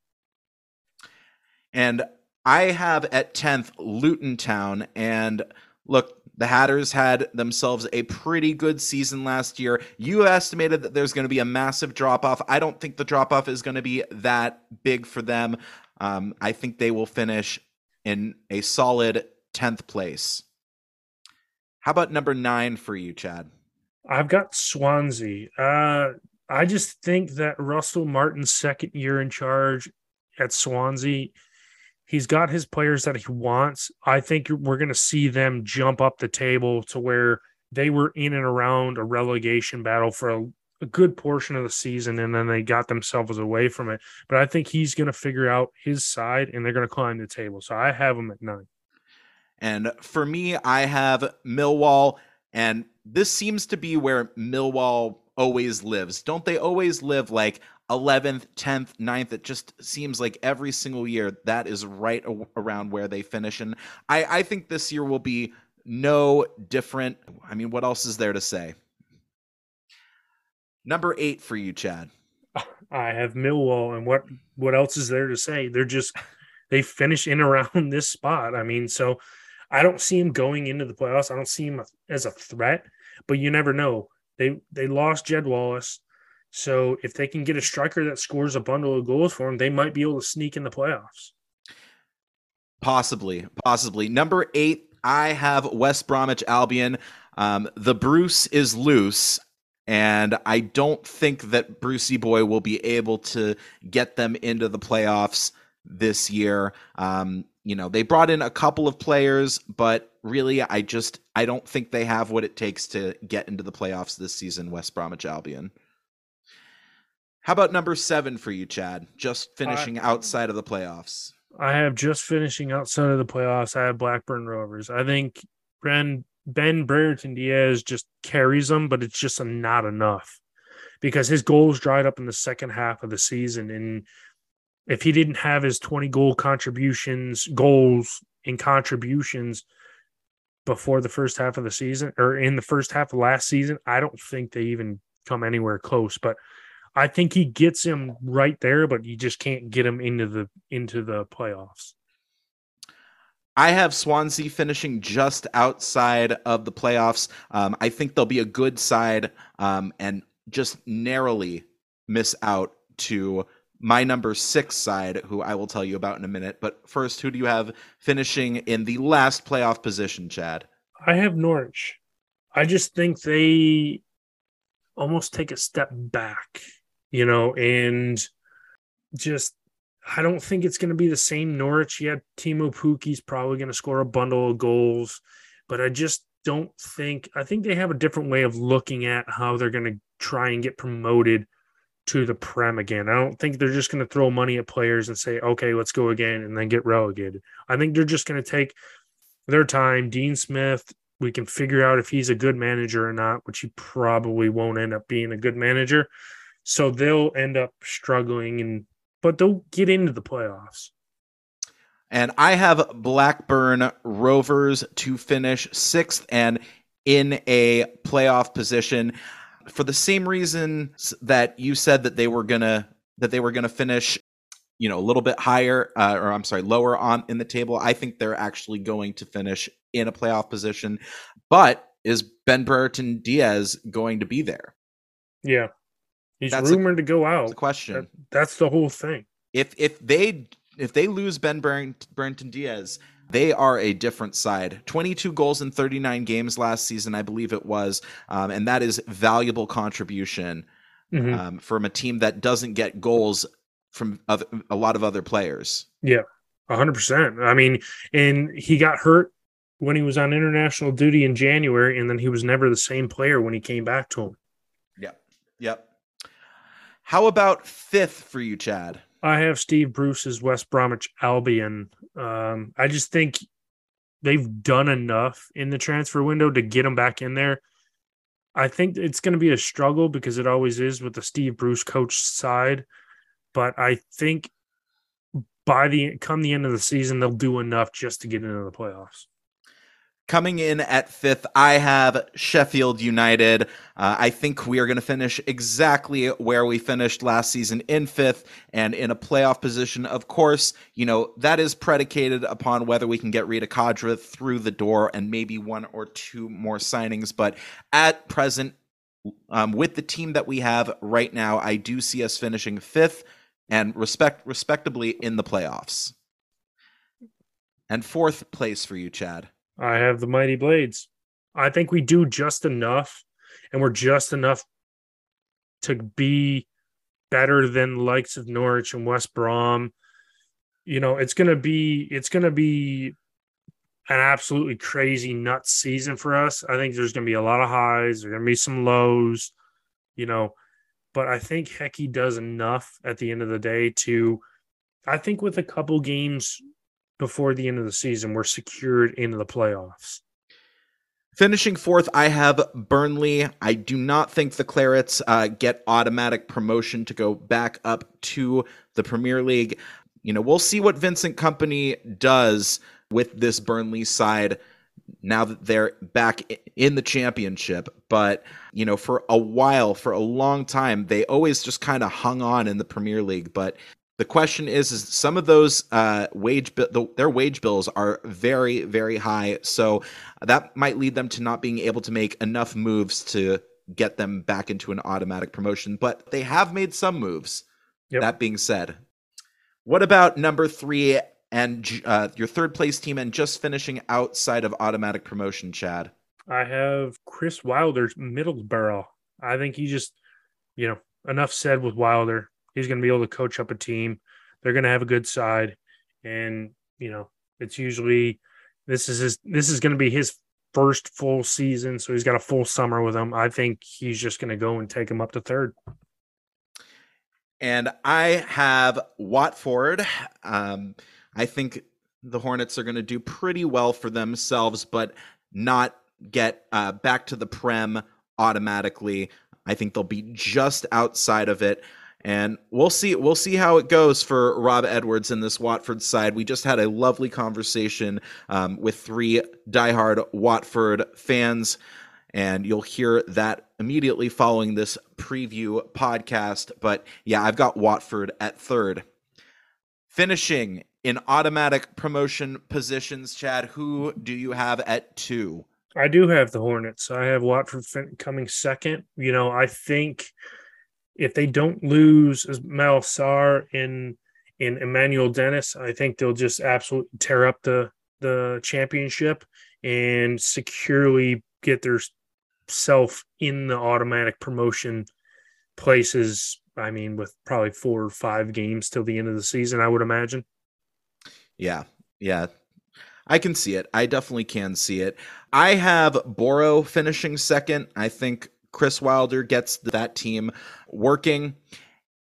And I have at 10th Luton Town. And look, the Hatters had themselves a pretty good season last year. You estimated that there's going to be a massive drop off. I don't think the drop off is going to be that big for them. Um, I think they will finish in a solid 10th place. How about number nine for you, Chad? I've got Swansea. Uh, I just think that Russell Martin's second year in charge at Swansea, he's got his players that he wants. I think we're going to see them jump up the table to where they were in and around a relegation battle for a, a good portion of the season and then they got themselves away from it. But I think he's going to figure out his side and they're going to climb the table. So I have them at nine. And for me, I have Millwall. And this seems to be where Millwall always lives. Don't they always live like 11th, 10th, 9th? It just seems like every single year that is right around where they finish. And I, I think this year will be no different. I mean, what else is there to say? Number eight for you, Chad. *laughs* I have Millwall, and what what else is there to say? They're just they finish in around *laughs* this spot. I mean, so I don't see him going into the playoffs. I don't see him as a threat, but you never know. They they lost Jed Wallace. So if they can get a striker that scores a bundle of goals for them, they might be able to sneak in the playoffs. Possibly, possibly. Number eight, I have West Bromwich Albion. Um, the Bruce is loose, and I don't think that Brucey Boy will be able to get them into the playoffs this year. Um, you know, they brought in a couple of players, but really, I just I don't think they have what it takes to get into the playoffs this season. West Bromwich Albion. How about number seven for you, Chad? Just finishing outside of the playoffs. I have just finishing outside of the playoffs. I have Blackburn Rovers. I think Ben Ben Brereton Diaz just carries them, but it's just not enough because his goals dried up in the second half of the season. And if he didn't have his 20 goal contributions, goals and contributions before the first half of the season or in the first half of last season, I don't think they even come anywhere close. But I think he gets him right there, but you just can't get him into the into the playoffs. I have Swansea finishing just outside of the playoffs. Um, I think they'll be a good side um, and just narrowly miss out to my number six side, who I will tell you about in a minute. But first, who do you have finishing in the last playoff position, Chad? I have Norwich. I just think they almost take a step back, you know, and just I don't think it's going to be the same Norwich. Yeah, Teemu Pukki's probably going to score a bundle of goals, but I just don't think I think they have a different way of looking at how they're going to try and get promoted to the Prem again. I don't think they're just going to throw money at players and say, okay, let's go again and then get relegated. I think they're just going to take their time. Dean Smith, we can figure out if he's a good manager or not, which he probably won't end up being a good manager. So they'll end up struggling and but they'll get into the playoffs. And I have Blackburn Rovers to finish sixth and in a playoff position for the same reason that you said that they were gonna that they were gonna finish you know a little bit higher uh, or i'm sorry lower on in the table i think they're actually going to finish in a playoff position. But is ben brereton diaz going to be there? Yeah. He's that's rumored a, to go out. question. That, that's the whole thing. If if they if they lose ben brereton diaz they are a different side. 22 goals in 39 games last season, I believe it was, um, and that is valuable contribution mm-hmm. um, from a team that doesn't get goals from other, a lot of other players. Yeah, 100%. I mean, and he got hurt when he was on international duty in January, and then he was never the same player when he came back to him. Yep. Yep. How about fifth for you, Chad? I have Steve Bruce's West Bromwich Albion. Um, I just think they've done enough in the transfer window to get them back in there. I think it's going to be a struggle because it always is with the Steve Bruce coach side, but I think by the come the end of the season they'll do enough just to get into the playoffs. Coming in at fifth, I have Sheffield United. Uh, I think we are going to finish exactly where we finished last season in fifth and in a playoff position. Of course, you know, that is predicated upon whether we can get Reda Khadra through the door and maybe one or two more signings. But at present, um, with the team that we have right now, I do see us finishing fifth and respect respectably in the playoffs. And fourth place for you, Chad. I have the Mighty Blades. I think we do just enough, and we're just enough to be better than likes of Norwich and West Brom. You know, it's gonna be it's gonna be an absolutely crazy nuts season for us. I think there's gonna be a lot of highs, there's gonna be some lows, you know, but I think Hecky does enough at the end of the day to I think with a couple games before the end of the season, we're secured into the playoffs. Finishing fourth, I have Burnley. I do not think the Clarets uh, get automatic promotion to go back up to the Premier League. You know, we'll see what Vincent Kompany does with this Burnley side now that they're back in the championship. But, you know, for a while, for a long time, they always just kind of hung on in the Premier League. But the question is, is some of those uh, wage the, their wage bills are very very high, so that might lead them to not being able to make enough moves to get them back into an automatic promotion. But they have made some moves. Yep. That being said, what about number three and uh, your third place team and just finishing outside of automatic promotion, Chad? I have Chris Wilder's Middlesbrough. I think he just, you know, enough said with Wilder. He's going to be able to coach up a team. They're going to have a good side, and you know it's usually this is his this is going to be his first full season, so he's got a full summer with them. I think he's just going to go and take him up to third. And I have Watford. Um, I think the Hornets are going to do pretty well for themselves, but not get uh, back to the Prem automatically. I think they'll be just outside of it. And we'll see. We'll see how it goes for Rob Edwards in this Watford side. We just had a lovely conversation um, with three diehard Watford fans, and you'll hear that immediately following this preview podcast. But yeah, I've got Watford at third. Finishing in automatic promotion positions, Chad, who do you have at two? I do have the Hornets. I have Watford coming second. You know, I think if they don't lose Mal Sarr in in Emmanuel Dennis, I think they'll just absolutely tear up the the championship and securely get their self in the automatic promotion places. I mean, with probably four or five games till the end of the season, I would imagine. Yeah, yeah, I can see it. I definitely can see it. I have Boro finishing second. I think Chris Wilder gets that team working,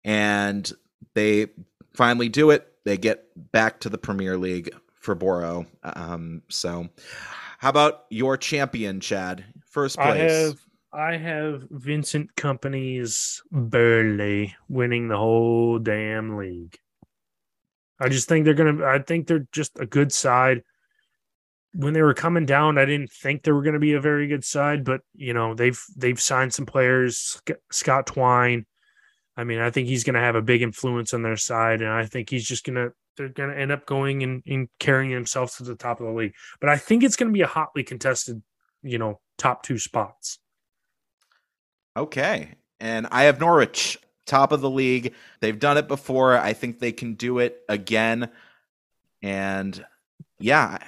and they finally do it. They get back to the Premier League for Boro. Um, so, how about your champion, Chad? First place. I have I have Vincent Kompany's Burnley winning the whole damn league. I just think they're gonna. I think they're just a good side when they were coming down, I didn't think they were going to be a very good side, but you know they've they've signed some players. Scott Twine, I mean, I think he's going to have a big influence on their side, and I think he's just going to they're going to end up going and, and carrying themselves to the top of the league. But I think it's going to be a hotly contested, you know, top two spots. Okay, and I have Norwich top of the league. They've done it before. I think they can do it again, and yeah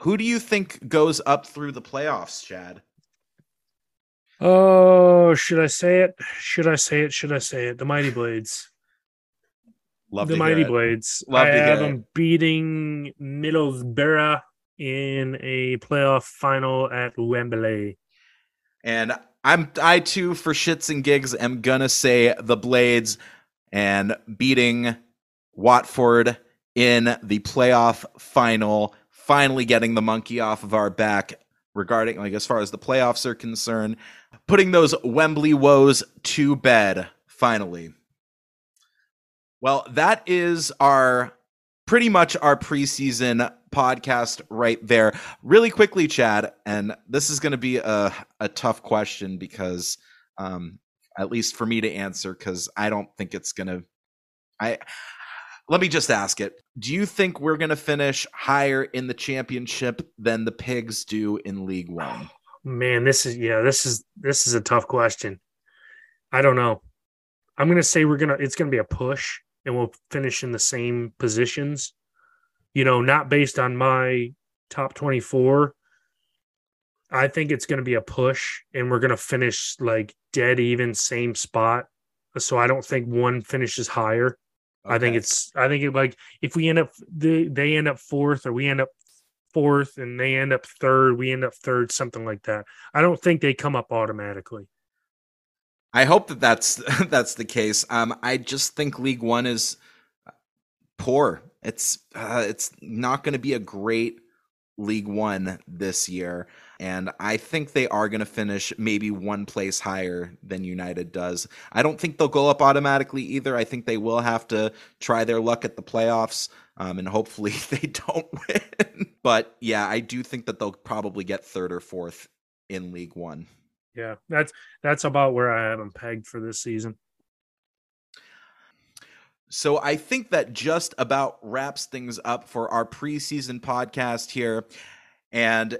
who do you think goes up through the playoffs, Chad? Oh, should I say it? Should I say it? Should I say it? The Mighty Blades. Love the Mighty Blades. Love I have them beating Middlesbrough in a playoff final at Wembley. And I'm I too for shits and gigs am gonna say the Blades and beating Watford in the playoff final finally getting the monkey off of our back regarding like as far as the playoffs are concerned, putting those Wembley woes to bed finally. Well, that is our pretty much our preseason podcast right there. Really quickly, Chad, and this is going to be a, a tough question because, um, at least for me to answer, because I don't think it's going to. I let me just ask it. Do you think we're going to finish higher in the championship than the Pigs do in League 1? Man, this is yeah, this is this is a tough question. I don't know. I'm going to say we're going to it's going to be a push and we'll finish in the same positions. You know, not based on my top 24. I think it's going to be a push and we're going to finish like dead even same spot. So I don't think one finishes higher. Okay. I think it's I think it like if we end up they they end up fourth or we end up fourth and they end up third, we end up third, something like that. I don't think they come up automatically. I hope that that's *laughs* that's the case. Um, I just think League One is poor. It's uh, it's not going to be a great League One this year. And I think they are going to finish maybe one place higher than United does. I don't think they'll go up automatically either. I think they will have to try their luck at the playoffs. Um, and hopefully *laughs* they don't win. but yeah, I do think that they'll probably get third or fourth in League One. Yeah, that's that's about where I have them pegged for this season. So I think that just about wraps things up for our preseason podcast here. And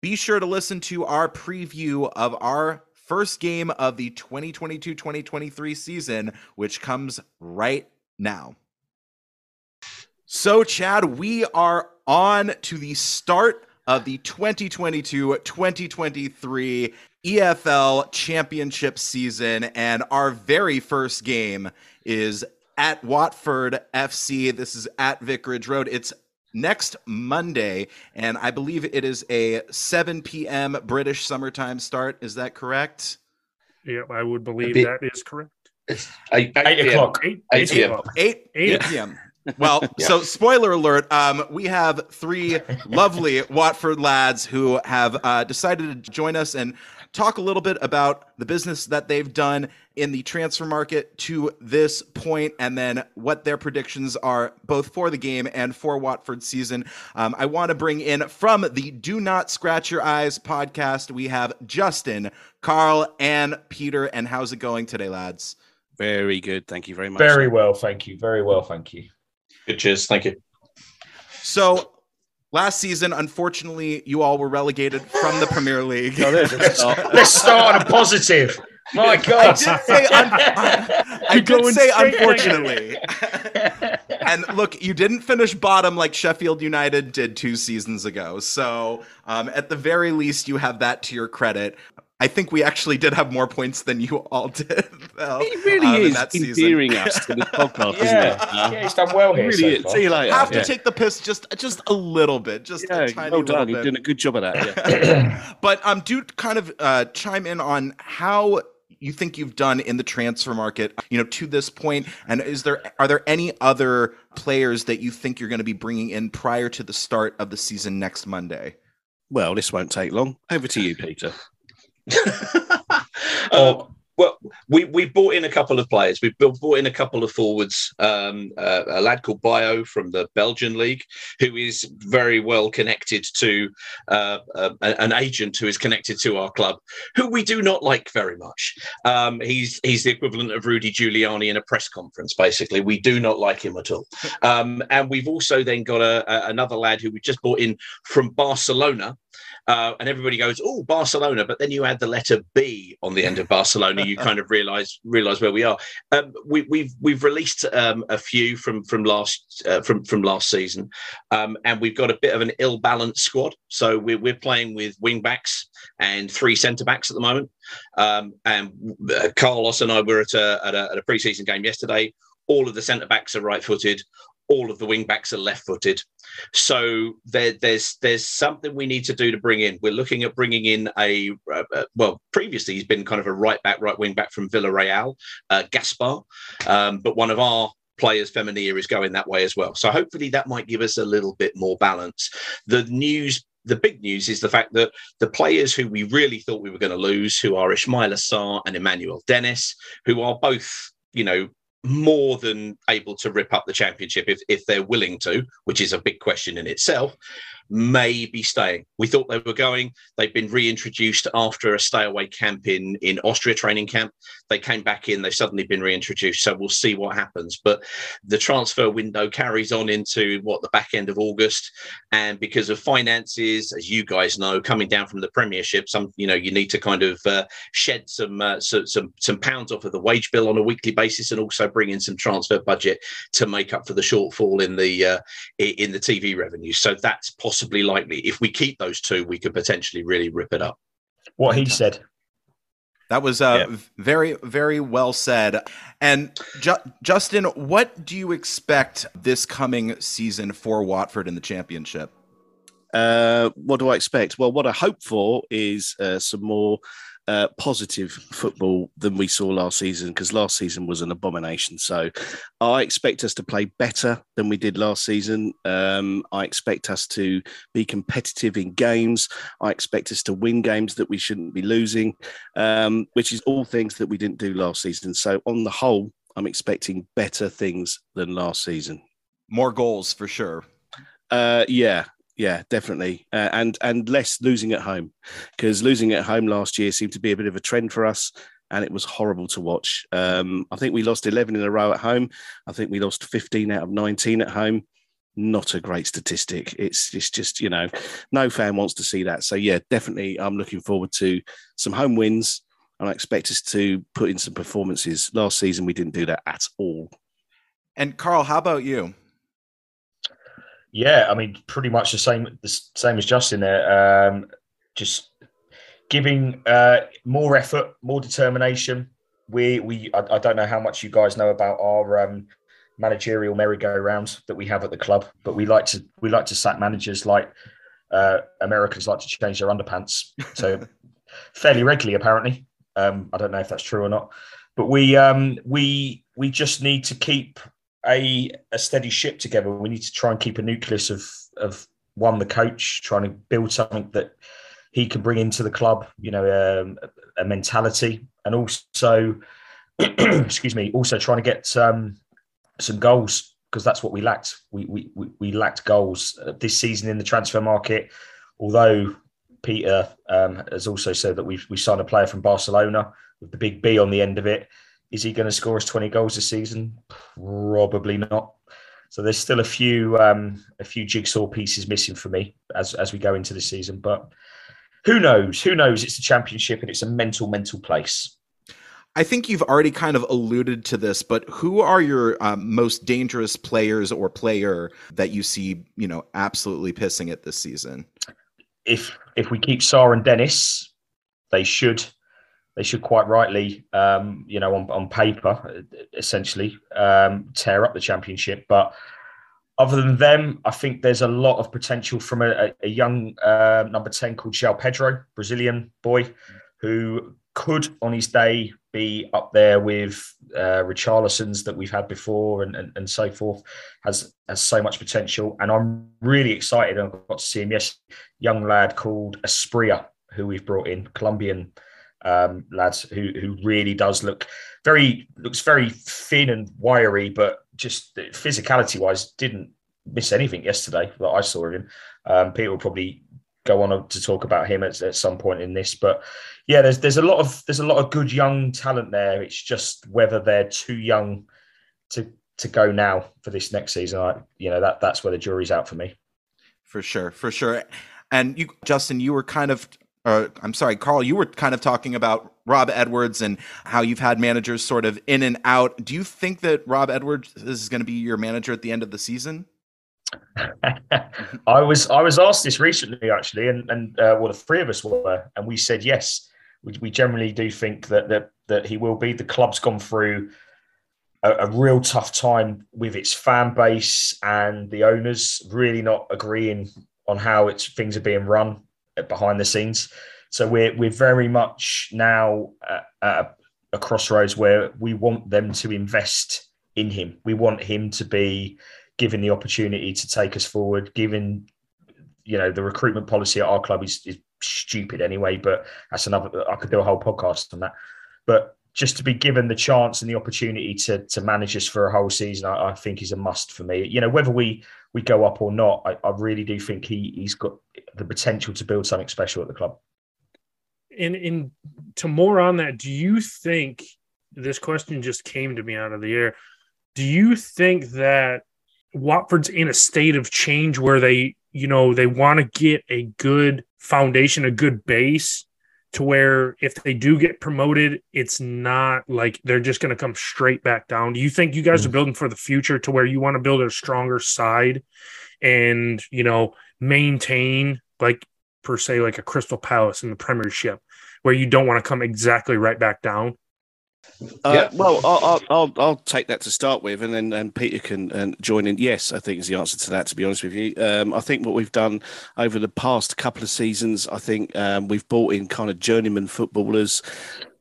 be sure to listen to our preview of our first game of the 2022 2023 season, which comes right now. So, Chad, we are on to the start of the 2022 2023 EFL Championship season, and our very first game is at Watford FC. This is at Vicarage Road. It's next Monday, and I believe it is a 7 p.m. British summertime start. Is that correct? Yeah, I would believe be, that is correct. It's eight, eight, Eight PM. o'clock. Eight, Eight eight PM. o'clock. 8 8 p.m. Well, *laughs* Yeah. so spoiler alert, um, we have three *laughs* lovely Watford lads who have uh, decided to join us and talk a little bit about the business that they've done in the transfer market to this point and then what their predictions are both for the game and for Watford season. Um, I want to bring in from the Do Not Scratch Your Eyes podcast, we have Justin, Carl, and Peter. And how's it going today, lads? Very good. Thank you very much. Very well, thank you. Very well, thank you. Good cheers. Thank you. So last season, unfortunately, you all were relegated from the Premier League. Oh, there's a. Let's start on a positive. My I God. did say, un- *laughs* I did Going say unfortunately. *laughs* and look, you didn't finish bottom like Sheffield United did two seasons ago. So um, at the very least, you have that to your credit. I think we actually did have more points than you all *laughs* did. Though, It really um, is that season. endearing us *laughs* to the podcast, isn't yeah, it? Uh, yeah, he's done well it here. really so is. far. See you later. Have to take the piss just just a little bit, just Yeah, a tiny well little done. bit. You're doing a good job of that. Yeah. *clears throat* but um, do kind of uh, chime in on how you think you've done in the transfer market, you know, to this point, and is there are there any other players that you think you're going to be bringing in prior to the start of the season next Monday? Well, this won't take long. Over to you, Peter. Uh, *laughs* well, we we brought in a couple of players. We bought in a couple of forwards. Um, uh, a lad called Bayo from the Belgian league, who is very well connected to uh, uh, an agent who is connected to our club, who we do not like very much. Um, he's he's the equivalent of Rudy Giuliani in a press conference. Basically, we do not like him at all. Um, and we've also then got a, a, another lad who we just brought in from Barcelona. Uh, and everybody goes, "Oh, Barcelona," but then you add the letter B on the end of Barcelona, you kind of realize realize where we are. Um, we, we've we've released um, a few from from last uh, from from last season, um, and we've got a bit of an ill balanced squad. So we're we're playing with wing backs and three centre backs at the moment. Um, and uh, Carlos and I were at a at a, at a pre season game yesterday. All of the centre backs are right footed. All of the wing backs are left footed. So there, there's there's something we need to do to bring in. We're looking at bringing in a uh, well. Previously, he's been kind of a right back, right wing back from Villarreal, uh, Gaspar. Um, but one of our players, Femenía, is going that way as well. So hopefully that might give us a little bit more balance. The news. The big news is the fact that the players who we really thought we were going to lose, who are Ismaila Sarr and Emmanuel Dennis, who are both, you know, more than able to rip up the championship if, if they're willing to, which is a big question in itself, may be staying. We thought they were going. They've been reintroduced after a stay away camp in, in Austria training camp. They came back in, they've suddenly been reintroduced. So we'll see what happens. But the transfer window carries on into what the back end of August. And because of finances, as you guys know, coming down from the Premiership, some you know you need to kind of uh, shed some, uh, so, some some pounds off of the wage bill on a weekly basis, and also bring in some transfer budget to make up for the shortfall in the uh, in the TV revenue. So that's possibly likely. If we keep those two, we could potentially really rip it up. What he said. That was uh, Yeah. very, very well said. And Ju- Justin, what do you expect this coming season for Watford in the championship? Uh, what do I expect? Well, what I hope for is uh, some more uh, positive football than we saw last season because last season was an abomination. So I expect us to play better than we did last season. Um, I expect us to be competitive in games. I expect us to win games that we shouldn't be losing, um, which is all things that we didn't do last season. So on the whole, I'm expecting better things than last season. More goals for sure. Uh, yeah, yeah, definitely, uh, and and less losing at home because losing at home last year seemed to be a bit of a trend for us, and it was horrible to watch. Um, I think we lost eleven in a row at home. I think we lost fifteen out of nineteen at home. Not a great statistic. It's it's just you know, no fan wants to see that. So yeah, definitely, I'm looking forward to some home wins, and I expect us to put in some performances. Last season we didn't do that at all. And Carl, how about you? Yeah, I mean, pretty much the same, the same as Justin there. Um, just giving uh, more effort, more determination. We, we, I, I don't know how much you guys know about our um, managerial merry-go-round that we have at the club, but we like to, we like to sack managers like uh, Americans like to change their underpants. So *laughs* fairly regularly, apparently. Um, I don't know if that's true or not, but we um, we we just need to keep a a steady ship together. We need to try and keep a nucleus of of one the coach trying to build something that he can bring into the club. You know, um, a mentality, and also *clears throat* excuse me, also trying to get um, some goals because that's what we lacked. We we we lacked goals uh, this season in the transfer market. Although Peter um, has also said that we we signed a player from Barcelona with the big B on the end of it. Is he going to score us twenty goals this season? Probably not. So there's still a few um, a few jigsaw pieces missing for me as as we go into the season. But who knows? Who knows? It's a championship and it's a mental mental place. I think you've already kind of alluded to this, but who are your um, most dangerous players or player that you see, you know, absolutely pissing it this season? If if we keep Sarr and Dennis, they should they should quite rightly, um, you know, on, on paper, essentially um, tear up the championship. But other than them, I think there's a lot of potential from a, a young uh, number ten called João Pedro, Brazilian boy, who could on his day be up there with uh, Richarlison's that we've had before and, and, and so forth. Has has so much potential, and I'm really excited. I got to see him. Yes, young lad called Asprilla, who we've brought in, Colombian um, lad, who who really does look very looks very thin and wiry, but just physicality wise, didn't miss anything yesterday that I saw of him. Um, Peter will probably go on to talk about him at, at some point in this, but yeah, there's there's a lot of there's a lot of good young talent there. It's just whether they're too young to to go now for this next season. I, you know that that's where the jury's out for me. For sure, for sure. And you, Justin, you were kind of, uh, I'm sorry, Carl, you were kind of talking about Rob Edwards and how you've had managers sort of in and out. Do you think that Rob Edwards is going to be your manager at the end of the season? *laughs* I was I was asked this recently actually, and and uh, well, the three of us were, and we said yes we, we generally do think that that that he will be. The club's gone through a, a, real tough time with its fan base and the owners really not agreeing on how it's things are being run behind the scenes. So we're we're very much now at, at a crossroads where we want them to invest in him. We want him to be given the opportunity to take us forward, given you know the recruitment policy at our club is, is stupid anyway, but that's another. I could do a whole podcast on that. But just to be given the chance and the opportunity to to manage us for a whole season, I, I think is a must for me. You know, whether we we go up or not, I, I really do think he he's got the potential to build something special at the club. And in to more on that, do you think this question just came to me out of the air? Do you think that Watford's in a state of change where they, you know, they want to get a good foundation, a good base to where if they do get promoted, it's not like they're just going to come straight back down. Do you think you guys mm. are building for the future to where you want to build a stronger side and, you know, maintain like per se like a Crystal Palace in the Premiership where you don't want to come exactly right back down? Uh, yeah. Well, I'll, I'll, I'll take that to start with, and then and Peter can and join in. Yes, I think is the answer to that. To be honest with you, um, I think what we've done over the past couple of seasons, I think um, we've brought in kind of journeyman footballers,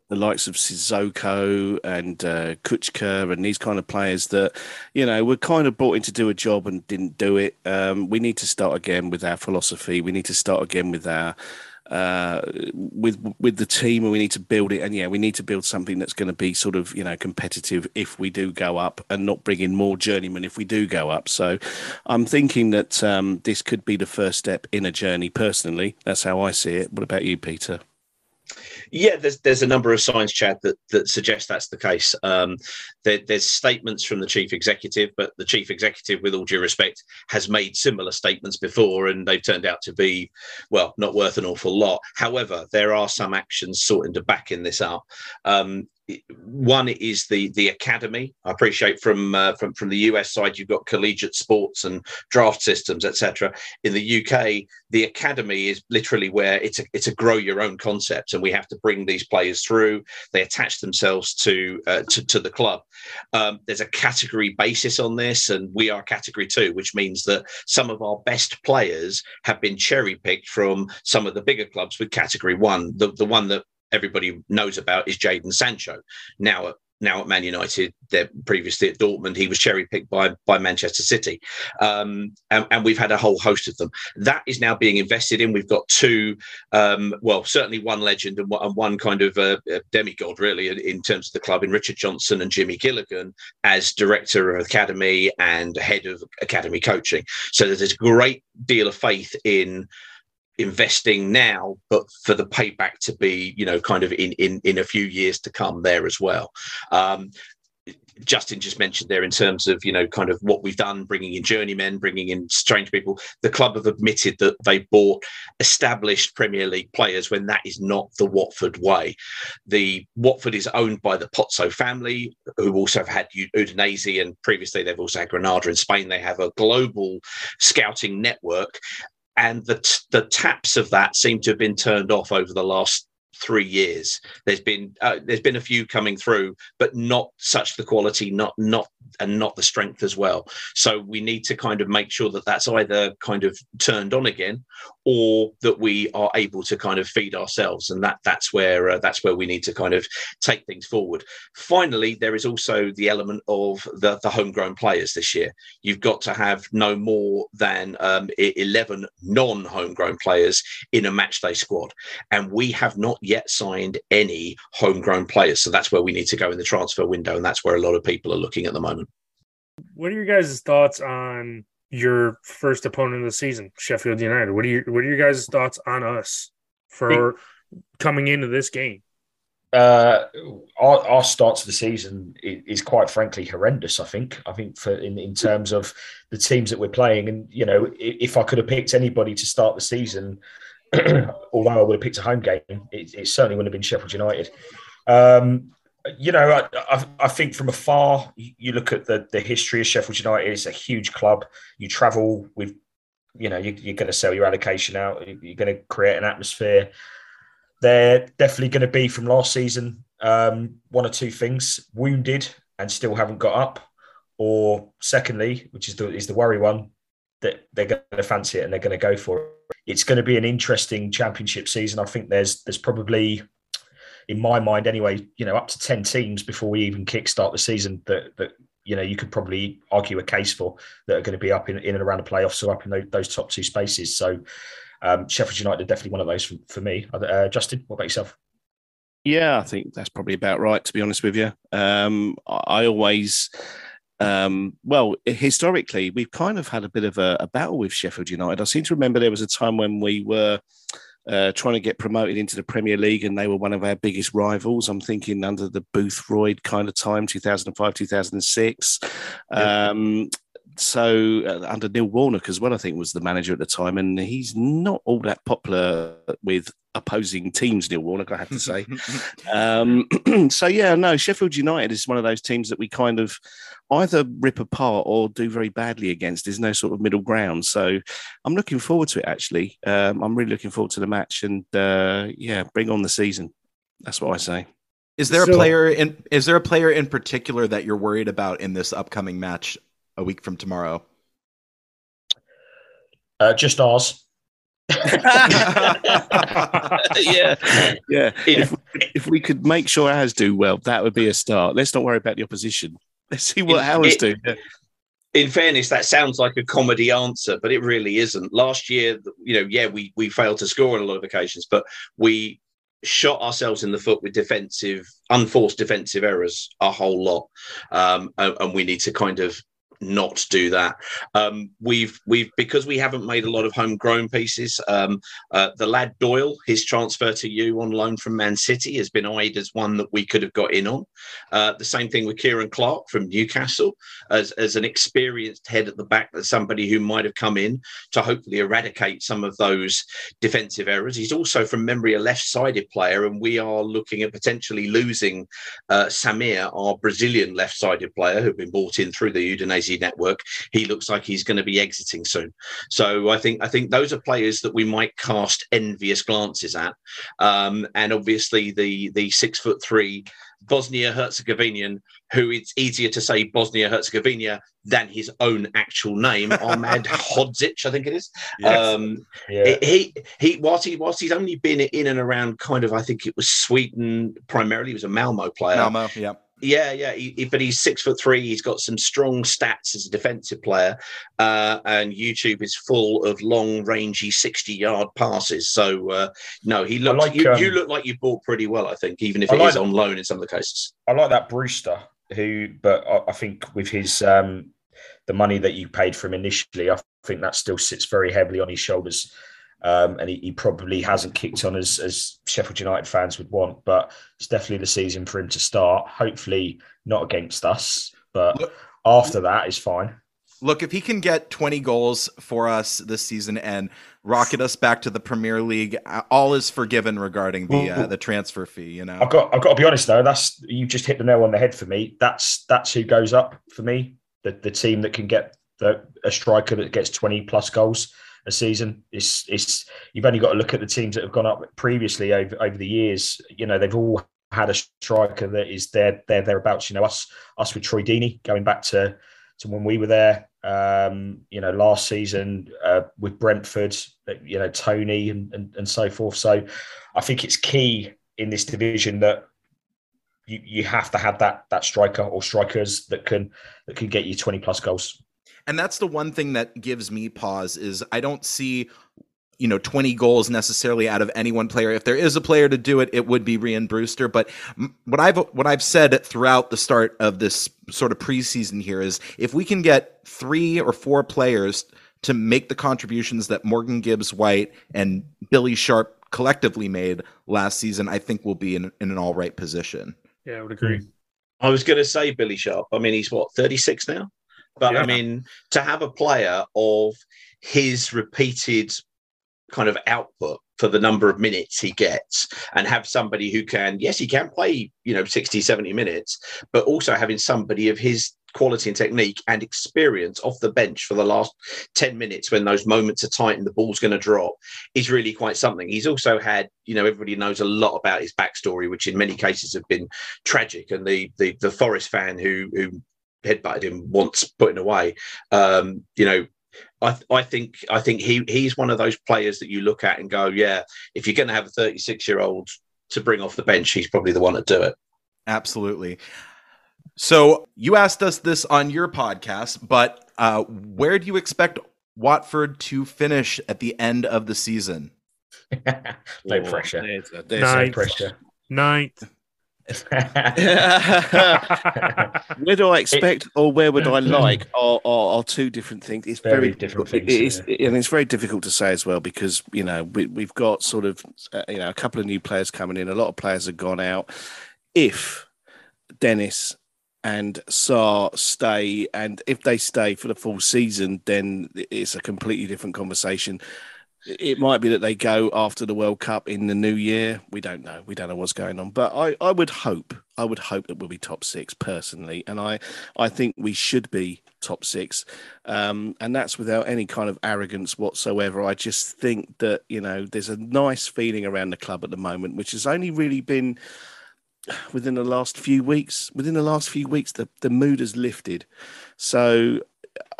the likes of Sissoko and uh, Kucka and these kind of players that you know were kind of brought in to do a job and didn't do it. Um, we need to start again with our philosophy. We need to start again with our uh, with with the team, and we need to build it. And yeah, we need to build something that's going to be sort of you know competitive if we do go up, and not bring in more journeymen if we do go up. So, I'm thinking that um, this could be the first step in a journey. Personally, that's how I see it. What about you, Peter? Yeah, there's there's a number of signs, Chad, that that suggest that's the case. Um, there, there's statements from the chief executive, but the chief executive, with all due respect, has made similar statements before, and they've turned out to be, well, not worth an awful lot. However, there are some actions sorting to back in this up. Um, one is the the academy. I appreciate from uh, from from the US side, you've got collegiate sports and draft systems, etc. In the UK, the academy is literally where it's a it's a grow your own concept, and we have to bring these players through. They attach themselves to uh, to, to, the club. Um, there's a category basis on this, and we are category two, which means that some of our best players have been cherry picked from some of the bigger clubs with category one. The the one that everybody knows about is Jadon Sancho, now at now at Man United. They're previously at Dortmund. He was cherry picked by by Manchester City, um, and, and, we've had a whole host of them. That is now being invested in. We've got two, um, well, certainly one legend and one kind of uh, demigod, really, in terms of the club, in Richard Johnson and Jimmy Gilligan as director of academy and head of academy coaching. So there's a great deal of faith in investing now, but for the payback to be, you know, kind of in in in a few years to come there as well. Um, Justin just mentioned there in terms of you know kind of what we've done, bringing in journeymen, bringing in strange people. The club have admitted that they bought established Premier League players when that is not the Watford way. The Watford is owned by the Pozzo family, who also have had Udinese, and previously they've also had Granada in Spain. They have a global scouting network, and the the taps of that seem to have been turned off over the last three years. There's been uh, there's been a few coming through, but not such the quality, not not and not the strength as well. So we need to kind of make sure that that's either kind of turned on again, or that we are able to kind of feed ourselves, and that that's where uh, that's where we need to kind of take things forward. Finally, there is also the element of the the homegrown players this year. You've got to have no more than um, 11 non-homegrown players in a matchday squad, and we have not yet signed any homegrown players. So that's where we need to go in the transfer window, and that's where a lot of people are looking at the moment. What are your guys' thoughts on your first opponent of the season, Sheffield United? What are your What are your guys' thoughts on us for coming into this game? Uh, our, our start to the season is, quite frankly horrendous. I think. I think for in, in terms of the teams that we're playing, and you know, if I could have picked anybody to start the season, *clears throat* although I would have picked a home game, it, it certainly wouldn't have been Sheffield United. Um, you know, I, I, I, think from afar, you look at the, the history of Sheffield United. It's a huge club. You travel with, you know, you, are going to sell your allocation out. You're going to create an atmosphere. They're definitely going to be from last season um, one or two things: wounded and still haven't got up, or secondly, which is the is the worry one, that they're going to fancy it and they're going to go for it. It's going to be an interesting championship season. I think there's there's probably, in my mind anyway, you know, up to ten teams before we even kickstart the season that that you know you could probably argue a case for that are going to be up in, in and around the playoffs or up in those, those top two spaces. So um, Sheffield United are definitely one of those for, for me. Uh, Justin, what about yourself? Yeah, I think that's probably about right. To be honest with you, um, I always um, well, historically, we've kind of had a bit of a, a, battle with Sheffield United. I seem to remember there was a time when we were uh, trying to get promoted into the Premier League, and they were one of our biggest rivals. I'm thinking under the Boothroyd kind of time, 2005, 2006. Um, so uh, under Neil Warnock as well, I think was the manager at the time, and he's not all that popular with opposing teams, Neil Warnock, I have to say. *laughs* um, *clears throat* so yeah, no, Sheffield United is one of those teams that we kind of either rip apart or do very badly against. There's no sort of middle ground. So I'm looking forward to it. Actually, um, I'm really looking forward to the match, and uh, yeah, bring on the season. That's what I say. Is there so, a player in? Is there a player in particular that you're worried about in this upcoming match a week from tomorrow? Uh, just ours. Yeah, yeah. If, if we could make sure ours do well, that would be a start. Let's not worry about the opposition. Let's see what it, ours it, do. Yeah. In fairness, that sounds like a comedy answer, but it really isn't. Last year, you know, yeah, we we failed to score on a lot of occasions, but we shot ourselves in the foot with defensive, unforced defensive errors a whole lot, um, and, and we need to kind of not do that. Um, we've we've because we haven't made a lot of homegrown pieces. Um, uh, the lad Doyle, his transfer to you on loan from Man City has been eyed as one that we could have got in on. Uh, the same thing with Ciaran Clark from Newcastle as as an experienced head at the back, that somebody who might have come in to hopefully eradicate some of those defensive errors. He's also from memory a left-sided player, and we are looking at potentially losing uh, Samir, our Brazilian left-sided player, who'd been brought in through the Udinese network. He looks like he's going to be exiting soon. So I think I think those are players that we might cast envious glances at. Um, and obviously the the six foot three Bosnia Herzegovinian, who it's easier to say Bosnia Herzegovina than his own actual name, *laughs* Ahmedhodzic, I think it is. Yes. Um, yeah. He he whilst he whilst he's only been in and around kind of I think it was Sweden primarily. He was a Malmo player. Malmo, yeah Yeah, yeah, he, he- but he's six foot three. He's got some strong stats as a defensive player, uh, and YouTube is full of long, rangy, sixty-yard passes. So uh, no, he looks. like, you, um, you look like you bought pretty well, I think, even if I it is like- on loan in some of the cases. I like that Brewster, who, but I, I think with his um, the money that you paid for him initially, I think that still sits very heavily on his shoulders. Um, and he, he probably hasn't kicked on as, as Sheffield United fans would want, but it's definitely the season for him to start. Hopefully, not against us, but Look- after that is fine. Look, if he can get 20 goals for us this season and rocket us back to the Premier League, uh, all is forgiven regarding the uh, the transfer fee. You know, I've got I've got to be honest though. That's you just hit the nail on the head for me. That's that's who goes up for me. The the team that can get the, a striker that gets twenty plus goals a season. It's it's you've only got to look at the teams that have gone up previously over over the years. You know they've all had a striker that is there there thereabouts. You know us us with Troy Deeney going back to to when we were there. Um, you know last season uh, with Brentford. You know Toney and, and and so forth. So I think it's key in this division that you, you have to have that that striker or strikers that can that can get you 20 plus goals. And that's the one thing that gives me pause is I don't see you know 20 goals necessarily out of any one player. If there is a player to do it it would be Rhian Brewster. But what I've what I've said throughout the start of this sort of preseason here is if we can get 3 or 4 players to make the contributions that Morgan Gibbs White and Billy Sharp collectively made last season I think we'll be in, in an all right position. Yeah, I would agree. Hmm. I was going to say Billy Sharp. I mean, he's what thirty six now, but I mean, to have a player of his repeated kind of output for the number of minutes he gets and have somebody who can yes he can play you know 60 70 minutes but also having somebody of his quality and technique and experience off the bench for the last 10 minutes when those moments are tight and the ball's going to drop is really quite something. He's also had you know everybody knows a lot about his backstory which in many cases have been tragic. And the the, the forest fan who who headbutted him once putting away um you know I, I think I think he he's one of those players that you look at and go, yeah, if you're going to have a 36 year old to bring off the bench, he's probably the one to do it. Absolutely. So you asked us this on your podcast, but uh, where do you expect Watford to finish at the end of the season? *laughs* no pressure. there's a- there's No pressure. Ninth. *laughs* where do I expect or where would I like are, are, are two different things. It's Very very, different difficult. things, It is, and it's very difficult to say as well because you know we, we've got sort of uh, you know a couple of new players coming in. A lot of players have gone out. If Dennis and Sarr stay, and if they stay for the full season, then it's a completely different conversation. It might be that they go after the World Cup in the new year. We don't know. We don't know what's going on. But I, I would hope, I would hope that we'll be top six personally, and I, I think we should be top six, um, and that's without any kind of arrogance whatsoever. I just think that you know there's a nice feeling around the club at the moment, which has only really been within the last few weeks. Within the last few weeks, the the mood has lifted. So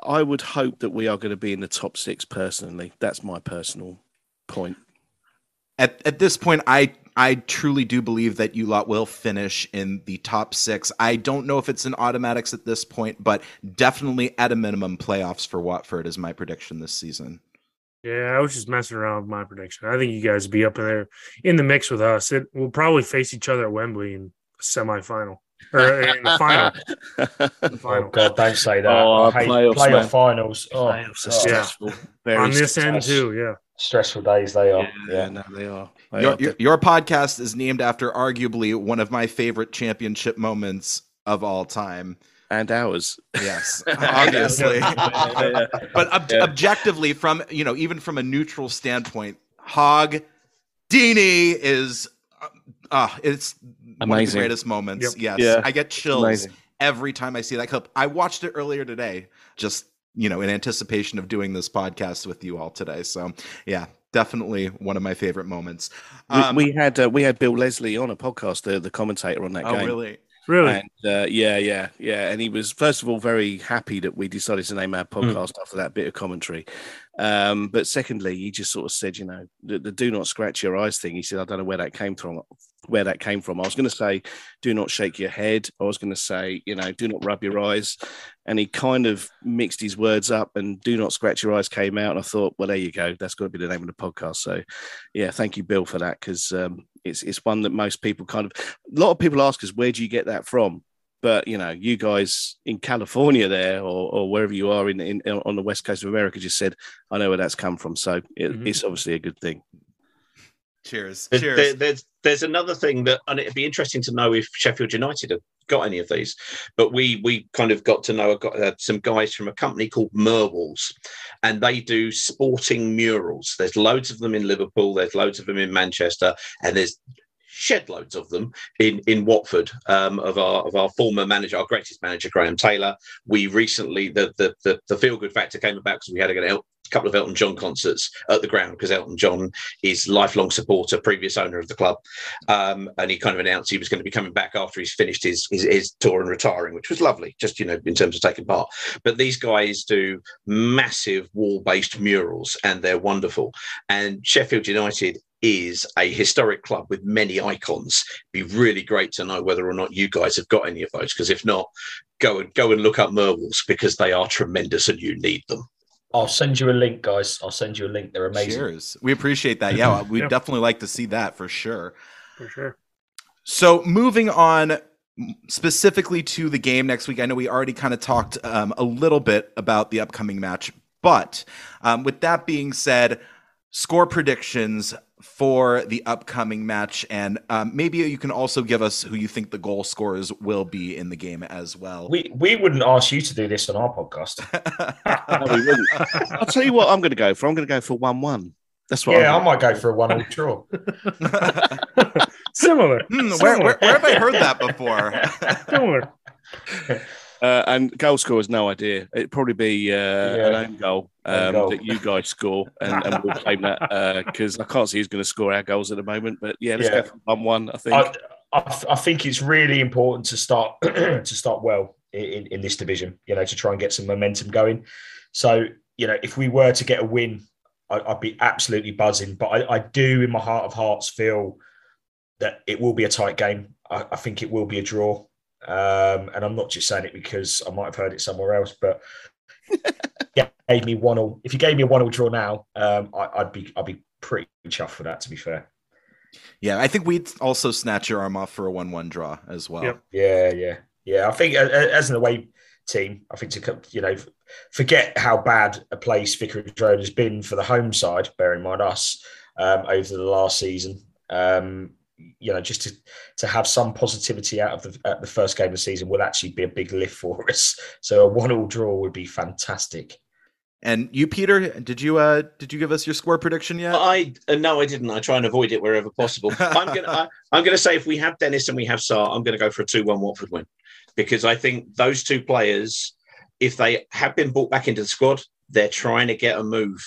I would hope that we are going to be in the top six personally. That's my personal point. At at this point, I I truly do believe that you lot will finish in the top six. I don't know if it's an automatics at this point, but definitely at a minimum, playoffs for Watford is my prediction this season. Yeah, I was just messing around with my prediction. I think you guys will be up in there in the mix with us. It we'll probably face each other at Wembley in the semifinal or uh, in the final. *laughs* The Oh. God, don't say that. Oh, I hate playoffs, playoff man. finals. Oh, Playoffs are God. stressful. Very On this end too, yeah. stressful days they are. Yeah, Yeah. no, they are. They Your, are your, your podcast is named after arguably one of my favorite championship moments of all time. and ours. Yes, *laughs* obviously. Yeah. but ob- Yeah. objectively, from you know, even from a neutral standpoint, Hogg Deeney is uh, uh, uh it's one of the greatest moments. Yep. Yes, Yeah. I get chills Amazing. every time I see that clip. I watched it earlier today, just you know, in anticipation of doing this podcast with you all today. So yeah, definitely one of my favorite moments. Um, we, we had uh, we had Bill Leslie on a podcast, the, the commentator on that oh game. really? Really? And uh, yeah, yeah, yeah. And he was first of all very happy that we decided to name our Hmm. podcast after that bit of commentary. Um, but secondly, he just sort of said, you know, the, the "do not scratch your eyes" thing. He said, "I don't know where that came from." Where that came from. I was going to say, do not shake your head. I was going to say, you know, do not rub your eyes. And he kind of mixed his words up and do not scratch your eyes came out. And I thought, well, there you go. That's got to be the name of the podcast. So, yeah, thank you, Bill, for that because um, it's, it's one that most people kind of, a lot of people ask us, where do you get that from? But you know, you guys in California there, or, or wherever you are in, in on the west coast of America, just said, "I know where that's come from." So it, Mhm. it's obviously a good thing. Cheers. There- Cheers. there- there's there's another thing that, and it'd be interesting to know if Sheffield United have got any of these. But we we kind of got to know I got, uh, some guys from a company called Merwalls, and they do sporting murals. There's loads of them in Liverpool. There's loads of them in Manchester, and there's shed loads of them in in Watford um, of our of our former manager, our greatest manager, Graham Taylor. We recently the the the, the feel good factor came about because we had a, a couple of Elton John concerts at the ground because Elton John is lifelong supporter, previous owner of the club, um, and he kind of announced he was going to be coming back after he's finished his, his his tour and retiring, which was lovely, just you know in terms of taking part. But these guys do massive wall-based murals, and they're wonderful. And Sheffield United is a historic club with many icons. It'd be really great to know whether or not you guys have got any of those, because if not, go and go and look up Merwalls because they are tremendous and you need them. I'll send you a link, guys. I'll send you a link. They're amazing. Cheers. We appreciate that. Yeah, we'd Yeah. definitely like to see that for sure. for sure. So moving on specifically to the game next week, I know we already kind of talked um, a little bit about the upcoming match, but um, with that being said, score predictions for the upcoming match, and um, maybe you can also give us who you think the goal scorers will be in the game as well. We we wouldn't ask you to do this on our podcast. *laughs* No, we wouldn't. I'll tell you what I'm going to go for. I'm going to go for one-one. That's what. yeah, I I'm might go for a one-all draw. *laughs* Similar. Hmm, where, where, where have I heard that before? *laughs* Similar. Uh, and goal score scorers, no idea. It'd probably be uh, an own goal, um, goal. that you guys score, and, and we'll claim that because I can't see who's going to score our goals at the moment. But yeah, let's Yeah. go for one-one. I think. I, I, I think it's really important to start *clears throat* to start well in, in this division. You know, to try and get some momentum going. So you know, if we were to get a win, I, I'd be absolutely buzzing. But I, I do, in my heart of hearts, feel that it will be a tight game. I, I think it will be a draw. Um, and I'm not just saying it because I might have heard it somewhere else, but yeah, gave me one all. If you gave me a one all draw now, um, I, I'd be I'd be pretty chuffed for that. To be fair, yeah, I think we'd also snatch your arm off for a one-one draw as well. Yep. Yeah, yeah, yeah. I think as an away team, I think to you know forget how bad a place Vicarage Road has been for the home side. Bear in mind us um, over the last season. Um, you know, just to to have some positivity out of the at the first game of the season will actually be a big lift for *laughs* us. So a one-all draw would be fantastic. And you, Peter, did you uh did you give us your score prediction yet? I uh, no, I didn't. I try and avoid it wherever possible. *laughs* I'm gonna I, I'm gonna say if we have Dennis and we have Sarr, I'm gonna go for a two-one Watford win because I think those two players, if they have been brought back into the squad, they're trying to get a move.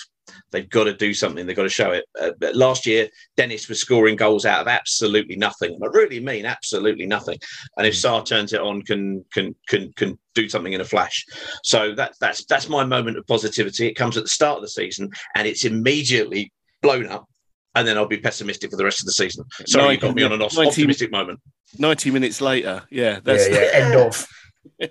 They've got to do something. They've got to show it. Uh, but last year, Dennis was scoring goals out of absolutely nothing. I really mean absolutely nothing. And if Sarr turns it on, can can can can do something in a flash. So that that's that's my moment of positivity. It comes at the start of the season, and it's immediately blown up. And then I'll be pessimistic for the rest of the season. Sorry, you got me on an op- 19 optimistic moment. Ninety minutes later, yeah, Yeah, that's yeah. End of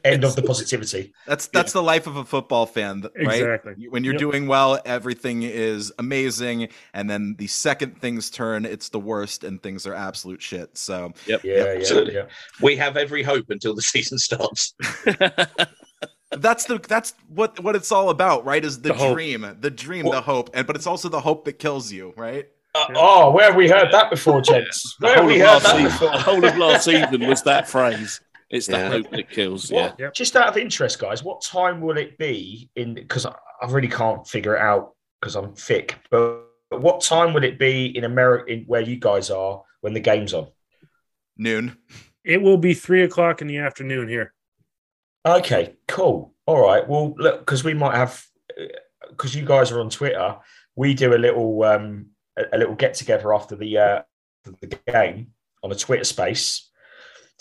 end of the positivity. That's that's the life of a football fan, right? Exactly. When you're Yep. doing well, everything is amazing, and then the second things turn, it's the worst, and things are absolute shit. So Yeah, yeah, absolutely. yeah. We have every hope until the *laughs* season starts. *laughs* that's the that's what what it's all about, right? Is the, The hope. dream, the dream, Well- the hope, and but it's also the hope that kills you, right? Uh, oh, where have we heard that before, gents? the Where have we heard that season, before? the whole of last season was that phrase. It's the Yeah. hope that kills. Yeah. What, Yep. Just out of interest, guys, what time will it be in? Because I, I really can't figure it out because I'm thick. But what time will it be in America, in where you guys are, when the game's on? Noon. It will be three o'clock in the afternoon here. Okay, cool. All right. Well, look, because we might have, because you guys are on Twitter, we do a little, um, a, a little get together after the uh, the game on a Twitter space.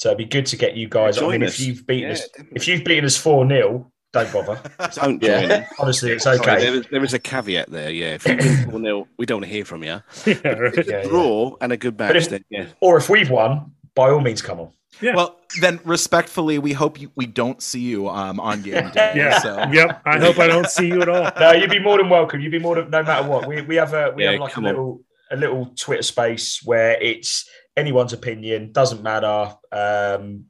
So it'd be good to get you guys. I Join mean, us. if you've beaten Yeah, us, definitely. if you've beaten us four 0 don't bother. *laughs* Don't Yeah. join in. Honestly, it's Sorry, okay. there, is, there is a caveat there. Yeah, if you win *coughs* 4 0, we don't want to hear from you. *laughs* yeah, right. Yeah, yeah. Draw and a good match, if- then yeah. Or if we've won, by all means, come on. Yeah. Well, then respectfully, we hope you, we don't see you um, on *laughs* game day. Yeah. So. Yep. I hope I don't see you at all. No, you'd be more than welcome. You'd be more than no matter what. We we have a we Yeah, have like a come on. little a little Twitter space where it's anyone's opinion doesn't matter. Um,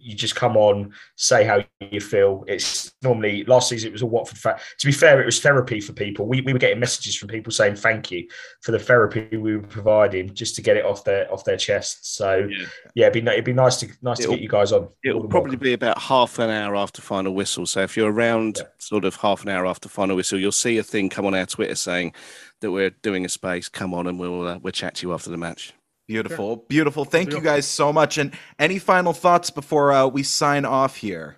you just come on, say how you feel. It's normally last season it was a Watford. Fa- to be fair, it was therapy for people. We, we were getting messages from people saying thank you for the therapy we were providing just to get it off their off their chest. So Yeah. yeah, it'd be it'd be nice to nice to It'll- get you guys on. It'll probably be about half an hour after final whistle. So if you're around Yeah. sort of half an hour after final whistle, you'll see a thing come on our Twitter saying that we're doing a space. Come on and we'll uh, we'll chat to you after the match. Beautiful, beautiful. Thank you guys so much. And any final thoughts before uh, we sign off here?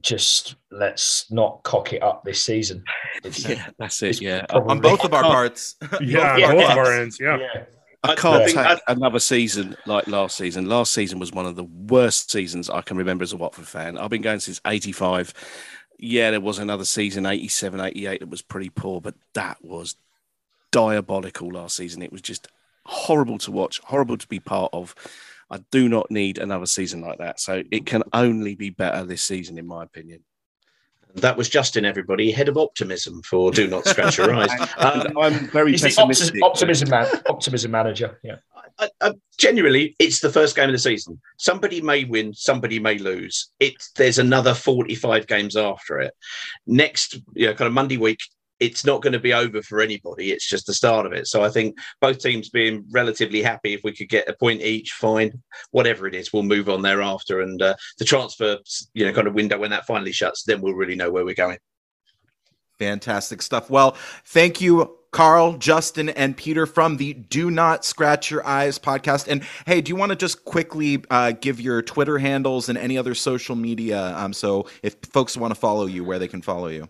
just let's not cock it up this season. *laughs* It's, that's it. Yeah, probably- On both of our parts. *laughs* Yeah, Yeah. both of our ends. Yeah. yeah. I I can't think take I- another season like last season. Last season was one of the worst seasons I can remember as a Watford fan. I've been going since 85. Yeah, there was another season, 87, 88, that was pretty poor, but that was diabolical last season. It was just horrible to watch, horrible to be part of. I do not need another season like that. So it can only be better this season, in my opinion. That was Justin, everybody. Head of optimism for Do Not Scratch Your Eyes. *laughs* Um, I'm very He's pessimistic. opti- optimism man, optimism manager. Yeah. I, I, genuinely, it's the first game of the season. Somebody may win, somebody may lose. It there's another 45 games after it. Next, you know, kind of Monday week, it's not going to be over for anybody. It's just the start of it. So I think both teams being relatively happy if we could get a point each, fine, whatever it is, we'll move on thereafter. And uh, the transfer, you know, kind of window when that finally shuts, then we'll really know where we're going. Fantastic stuff. Well, thank you, Carl, Justin, and Peter from the Do Not Scratch Your Eyes podcast. And hey, do you want to just quickly uh, give your Twitter handles and any other social media? Um, so if folks want to follow you, where they can follow you.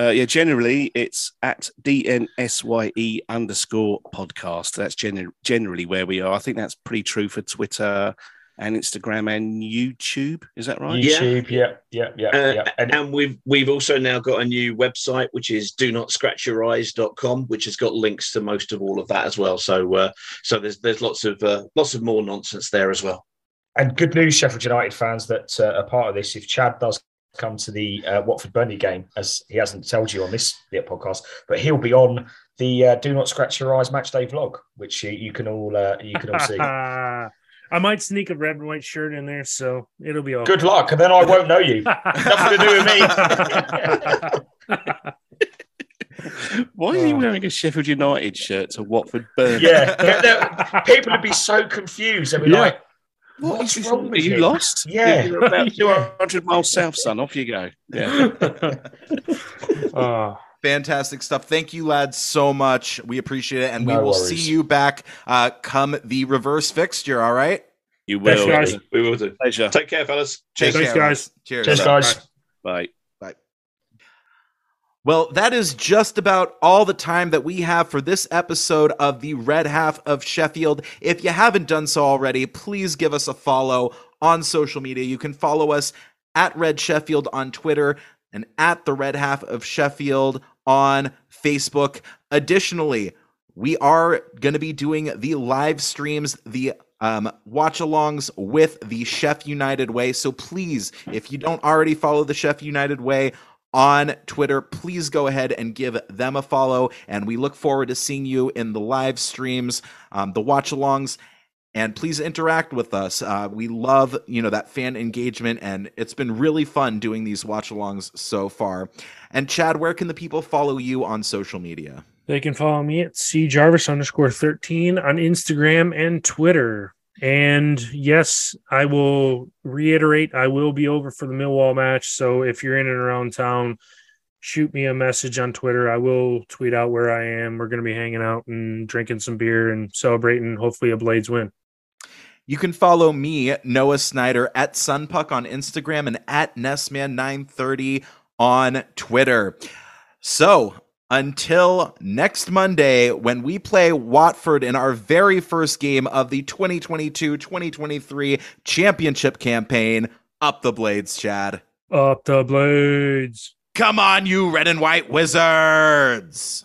Uh, yeah, generally it's at DNSYE E underscore podcast. That's gen- generally where we are. I think that's pretty true for Twitter and Instagram and YouTube. Is that right? Yeah. YouTube. Yeah. Yeah. Yeah. Uh, yeah. And And we've we've also now got a new website, which is do not scratch your eyes.com, which has got links to most of all of that as well. So uh, so there's there's lots of uh, lots of more nonsense there as well. and good news, Sheffield United fans that uh, are part of this. If Chad does come to the uh, Watford Burnley game, as he hasn't told you on this yeah, podcast, but he'll be on the uh, Do Not Scratch Your Eyes match day vlog, which you, you can all uh, you can all see. *laughs* I might sneak a red and white shirt in there, so it'll be all Good luck, and then I won't know you. Nothing to do with me. *laughs* Why are you Oh. wearing a Sheffield United shirt to Watford Burnley? Yeah, people would be so confused. They'd be Yeah. like, What What's is wrong wrong? Are with you him? lost? *laughs* Yeah. You're about *laughs* 200 miles south, son. Off you go. Yeah. Oh, *laughs* Fantastic stuff. Thank you, lads, so much. We appreciate it. And we will worries. see you back uh, come the reverse fixture. All right. You Thanks, will. guys. We will do. Pleasure. Take care, fellas. Cheers. Thanks, care, guys. Cheers. Cheers, guys. Bye. Well, that is just about all the time that we have for this episode of the Red Half of Sheffield. If you haven't done so already, please give us a follow on social media. You can follow us at Red Sheffield on Twitter and at the Red Half of Sheffield on Facebook. Additionally, we are going to be doing the live streams, the um, watch alongs with the Chef United Way. So please, if you don't already follow the Chef United Way on Twitter, please go ahead and give them a follow. And we look forward to seeing you in the live streams, um, the watch alongs. And please interact with us. Uh, we love, you know, that fan engagement, and it's been really fun doing these watch alongs so far. And Chad, where can the people follow you on social media? They can follow me at cjarvis underscore 13 on Instagram and Twitter. And yes, I will reiterate, I will be over for the Millwall match. So if you're in and around town, shoot me a message on Twitter. I will tweet out where I am. We're going to be hanging out and drinking some beer and celebrating, hopefully, a Blades win. You can follow me, Noah Snyder, at Sunpuck on Instagram and at Nessman930 on Twitter. So until next Monday, when we play Watford in our very first game of the 2022 2023 championship campaign, up the blades, Chad. Up the blades. Come on, you red and white wizards!